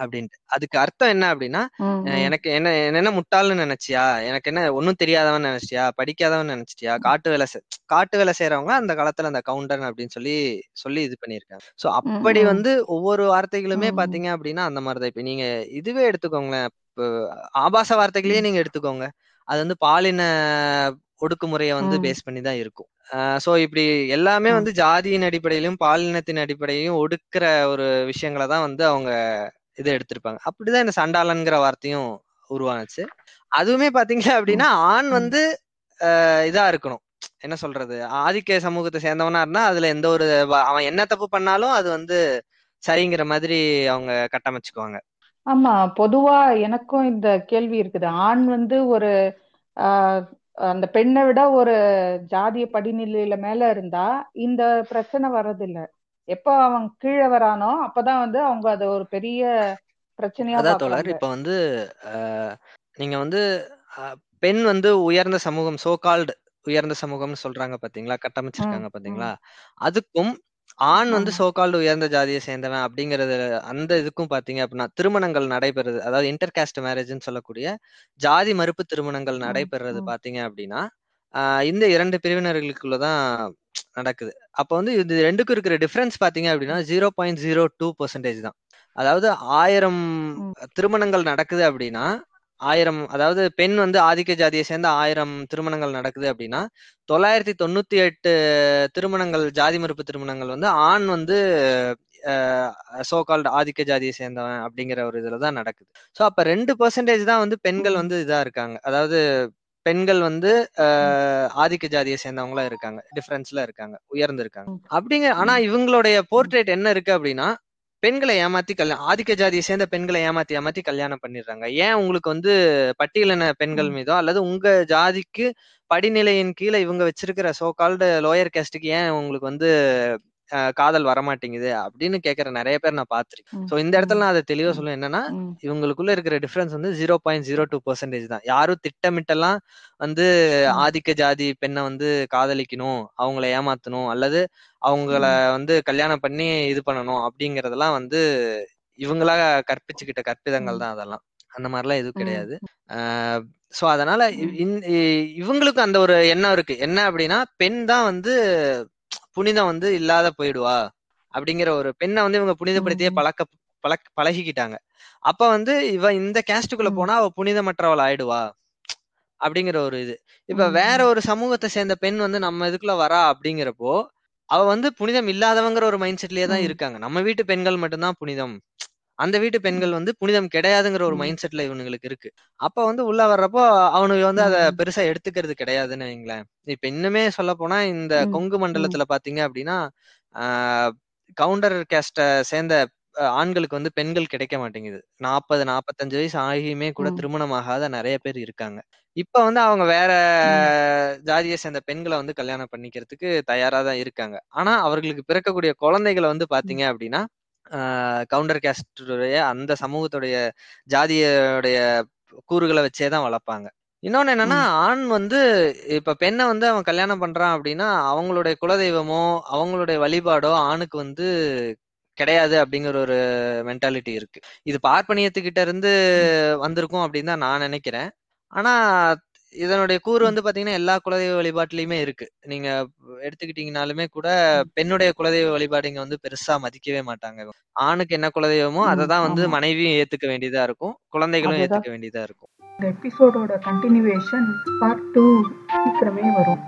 அப்படின்ட்டு அதுக்கு அர்த்தம் என்ன அப்படின்னா. எனக்கு என்ன என்ன முட்டாள்னு நினைச்சியா எனக்கு என்ன ஒன்னும் தெரியாதவன் நினைச்சியா படிக்காதவன் நினைச்சிட்டியா காட்டு வேலை காட்டு வேலை செய்யறவங்க அந்த காலத்துல அந்த கவுண்டர் அப்படின்னு சொல்லி சொல்லி இது பண்ணியிருக்காங்க சோ. அப்படி. வந்து ஒவ்வொரு வார்த்தைகளுமே. பாத்தீங்க அப்படின்னா அந்த மாதிரிதான் இப்ப நீங்க இதுவே எடுத்துக்கோங்களேன் ஆபாச வார்த்தைகளையே. நீங்க எடுத்துக்கோங்க அது வந்து பாலின ஒடுக்குமுறையை வந்து. பேஸ் பண்ணி தான் இருக்கும் சோ இப்படி எல்லாமே. வந்து ஜாதியின் அடிப்படையிலும் பாலினத்தின் அடிப்படையிலும் ஒடுக்குற ஒரு விஷயங்களை தான் வந்து அவங்க இதை எடுத்திருப்பாங்க. அப்படிதான் இந்த சண்டாளன்கிற வார்த்தையும் உருவானுச்சு. அதுவுமே பாத்தீங்க அப்படின்னா ஆண் வந்து ஆஹ் இதா இருக்கணும். என்ன சொல்றது? ஆதிக்க சமூகத்தை சேர்ந்தவனா இருந்தா அதுல எந்த ஒரு அவன் என்ன தப்பு பண்ணாலும் அது வந்து சரிங்கிற மாதிரி அவங்க கட்டமைச்சுக்குவாங்க. ஆமா பொதுவா எனக்கும் இந்த கேள்வி இருக்குது. ஆண் வந்து ஒரு ஆஹ் அந்த பெண்ணை விட ஒரு ஜாதிய படிநிலையில மேல இருந்தா இந்த பிரச்சனை வர்றதில்ல. எப்ப அவன் கீழே வரானோ அப்பதான் வந்து அவங்க அதை ஒரு பெரிய பிரச்சனையா அதான் தோழர் இப்ப வந்து நீங்க வந்து பெண் வந்து உயர்ந்த சமூகம் சோ கால்டு உயர்ந்த சமூகம்னு சொல்றாங்க பாத்தீங்களா? கட்டமைச்சிருக்காங்க பாத்தீங்களா? அதுக்கும் ஆண் வந்து ஆமா. சோ கால்டு உயர்ந்த ஜாதியை சேர்ந்தவன் அப்படிங்கறது அந்த இதுக்கும் பாத்தீங்க அப்படின்னா திருமணங்கள் நடைபெறுது. அதாவது இன்டர் காஸ்ட் மேரேஜ்னு சொல்லக்கூடிய ஜாதி மறுப்பு திருமணங்கள் நடைபெறுறது பாத்தீங்க அப்படின்னா இந்த இரண்டு பிரிவினர்களுக்குள்ளதான் நடக்குது. அப்ப வந்து இது ரெண்டுக்கும் இருக்கிற டிஃபரன்ஸ் பாத்தீங்க அப்படின்னா zero point zero two percentage தான். அதாவது ஆயிரம் திருமணங்கள் நடக்குது அப்படின்னா ஆயிரம் அதாவது பெண் வந்து ஆதிக்க ஜாதியை சேர்ந்த ஆயிரம் திருமணங்கள் நடக்குது அப்படின்னா தொள்ளாயிரத்தி தொண்ணூத்தி எட்டு திருமணங்கள் ஜாதி மறுப்பு திருமணங்கள் வந்து ஆண் வந்து சோகால்டு ஆதிக்க ஜாதியை சேர்ந்தவன் அப்படிங்கிற ஒரு இதுலதான் நடக்குது. ஸோ அப்ப ரெண்டு பர்சன்டேஜ் தான் வந்து பெண்கள் வந்து இதா இருக்காங்க. அதாவது பெண்கள் வந்து ஆதிக்க ஜாதியை சேர்ந்தவங்களா இருக்காங்க. டிஃபரன்ஸ்ல இருக்காங்க. உயர்ந்து இருக்காங்க. ம், அப்படிங்க ஆனா இவங்களுடைய போர்ட்ரேட் என்ன இருக்கு அப்படின்னா பெண்களை ஏமாத்தி கல்யாணம் ஆதிக்க ஜாதியை சேர்ந்த பெண்களை ஏமாத்தி ஏமாத்தி கல்யாணம் பண்ணிடுறாங்க. ஏன் உங்களுக்கு வந்து பட்டியலின பெண்கள் மீதோ அல்லது உங்க ஜாதிக்கு படிநிலையின் கீழே இவங்க வச்சிருக்கிற சோ கால்டு லோயர் கேஸ்டுக்கு ஏன் உங்களுக்கு வந்து காதல் வரமாட்டேங்குது அப்படின்னு கேட்கற நிறைய பேர் நான் பார்த்திருக்கேன் ம், ஸோ இந்த இடத்துல நான் அதை தெளிவா சொல்லுவேன் என்னன்னா இவங்களுக்குள்ள இருக்கிற டிஃபரன்ஸ் வந்து zero point zero two percentage தான். யாரும் திட்டமிட்டெல்லாம் வந்து ஆதிக்க ஜாதி பெண்ணை வந்து காதலிக்கணும் அவங்கள ஏமாத்தணும் அல்லது அவங்கள வந்து கல்யாணம் பண்ணி இது பண்ணணும் அப்படிங்கறதெல்லாம் வந்து இவங்களா கற்பிச்சுக்கிட்ட கற்பிதங்கள். தான் அதெல்லாம். அந்த மாதிரிலாம் எதுவும். கிடையாது. ஸோ அதனால இவங்களுக்கு அந்த ஒரு எண்ணம் இருக்கு. என்ன அப்படின்னா பெண் தான் வந்து புனிதம் வந்து இல்லாத போயிடுவா அப்படிங்கிற ஒரு பெண்ணை வந்து இவங்க புனிதப்படுத்தியே. பழக்க பழக்க பழகிக்கிட்டாங்க அப்ப வந்து இவ இந்த கேஸ்டுக்குள்ள. போனா அவ புனிதமற்றவள் ஆயிடுவா அப்படிங்கிற ஒரு இது இப்ப. வேற ஒரு சமூகத்தை சேர்ந்த பெண் வந்து நம்ம இதுக்குள்ள வரா அப்படிங்கிறப்போ அவ வந்து புனிதம் இல்லாதவங்கிற ஒரு மைண்ட் செட்லயே தான். இருக்காங்க நம்ம வீட்டு பெண்கள் மட்டும்தான் புனிதம் அந்த வீட்டு பெண்கள் வந்து புனிதம் கிடையாதுங்கிற ஒரு. மைண்ட் செட்ல இவனுங்களுக்கு இருக்கு அப்ப வந்து உள்ள வர்றப்போ அவனுக்கு வந்து அத. பெருசா எடுத்துக்கிறது கிடையாதுன்னு வைங்களேன் இப்ப இன்னுமே சொல்ல போனா இந்த. கொங்கு. மண்டலத்துல பாத்தீங்க அப்படின்னா கவுண்டர் கேஸ்ட சேர்ந்த ஆண்களுக்கு வந்து பெண்கள் கிடைக்க மாட்டேங்குது நாற்பது நாற்பத்தஞ்சு வயசு ஆகியுமே கூட. திருமணம் ஆகாத நிறைய பேர் இருக்காங்க இப்ப வந்து அவங்க வேற. ஜாதியை சேர்ந்த பெண்களை வந்து கல்யாணம் பண்ணிக்கிறதுக்கு தயாரா தான் இருக்காங்க ஆனா அவர்களுக்கு பிறக்கக்கூடிய குழந்தைகளை வந்து. பாத்தீங்க அப்படின்னா கவுண்டர் கேஸ்டுடைய அந்த சமூகத்துடைய ஜாதியோடைய கூறுகளை வச்சே தான் வளர்ப்பாங்க இன்னொன்னு என்னன்னா. ஆண் வந்து இப்ப பெண்ணை வந்து அவன் கல்யாணம் பண்றான் அப்படின்னா அவங்களுடைய குலதெய்வமோ அவங்களுடைய வழிபாடோ ஆணுக்கு வந்து கிடையாது அப்படிங்கிற ஒரு மென்டாலிட்டி இருக்கு இது பார்ப்பனியத்துக்கிட்ட இருந்து. வந்திருக்கும் அப்படின்னு தான் நான் நினைக்கிறேன் ஆனா இதனுடைய கூறு வந்து பாத்தீங்கன்னா எல்லா குலதெய்வ வழிபாட்டுலயுமே இருக்கு. நீங்க எடுத்துக்கிட்டீங்கனாலுமே கூட பெண்ணுடைய குலதெய்வ வழிபாடு இங்க வந்து பெருசா மதிக்கவே மாட்டாங்க. ஆணுக்கு என்ன குலதெய்வமோ அதை தான் வந்து மனைவியும் ஏத்துக்க வேண்டியதா இருக்கும். குழந்தைகளும் ஏத்துக்க வேண்டியதா இருக்கும். இந்த எபிசோடோட கண்டினியூவேஷன் பார்ட் டூ சீக்கிரமே வரும்.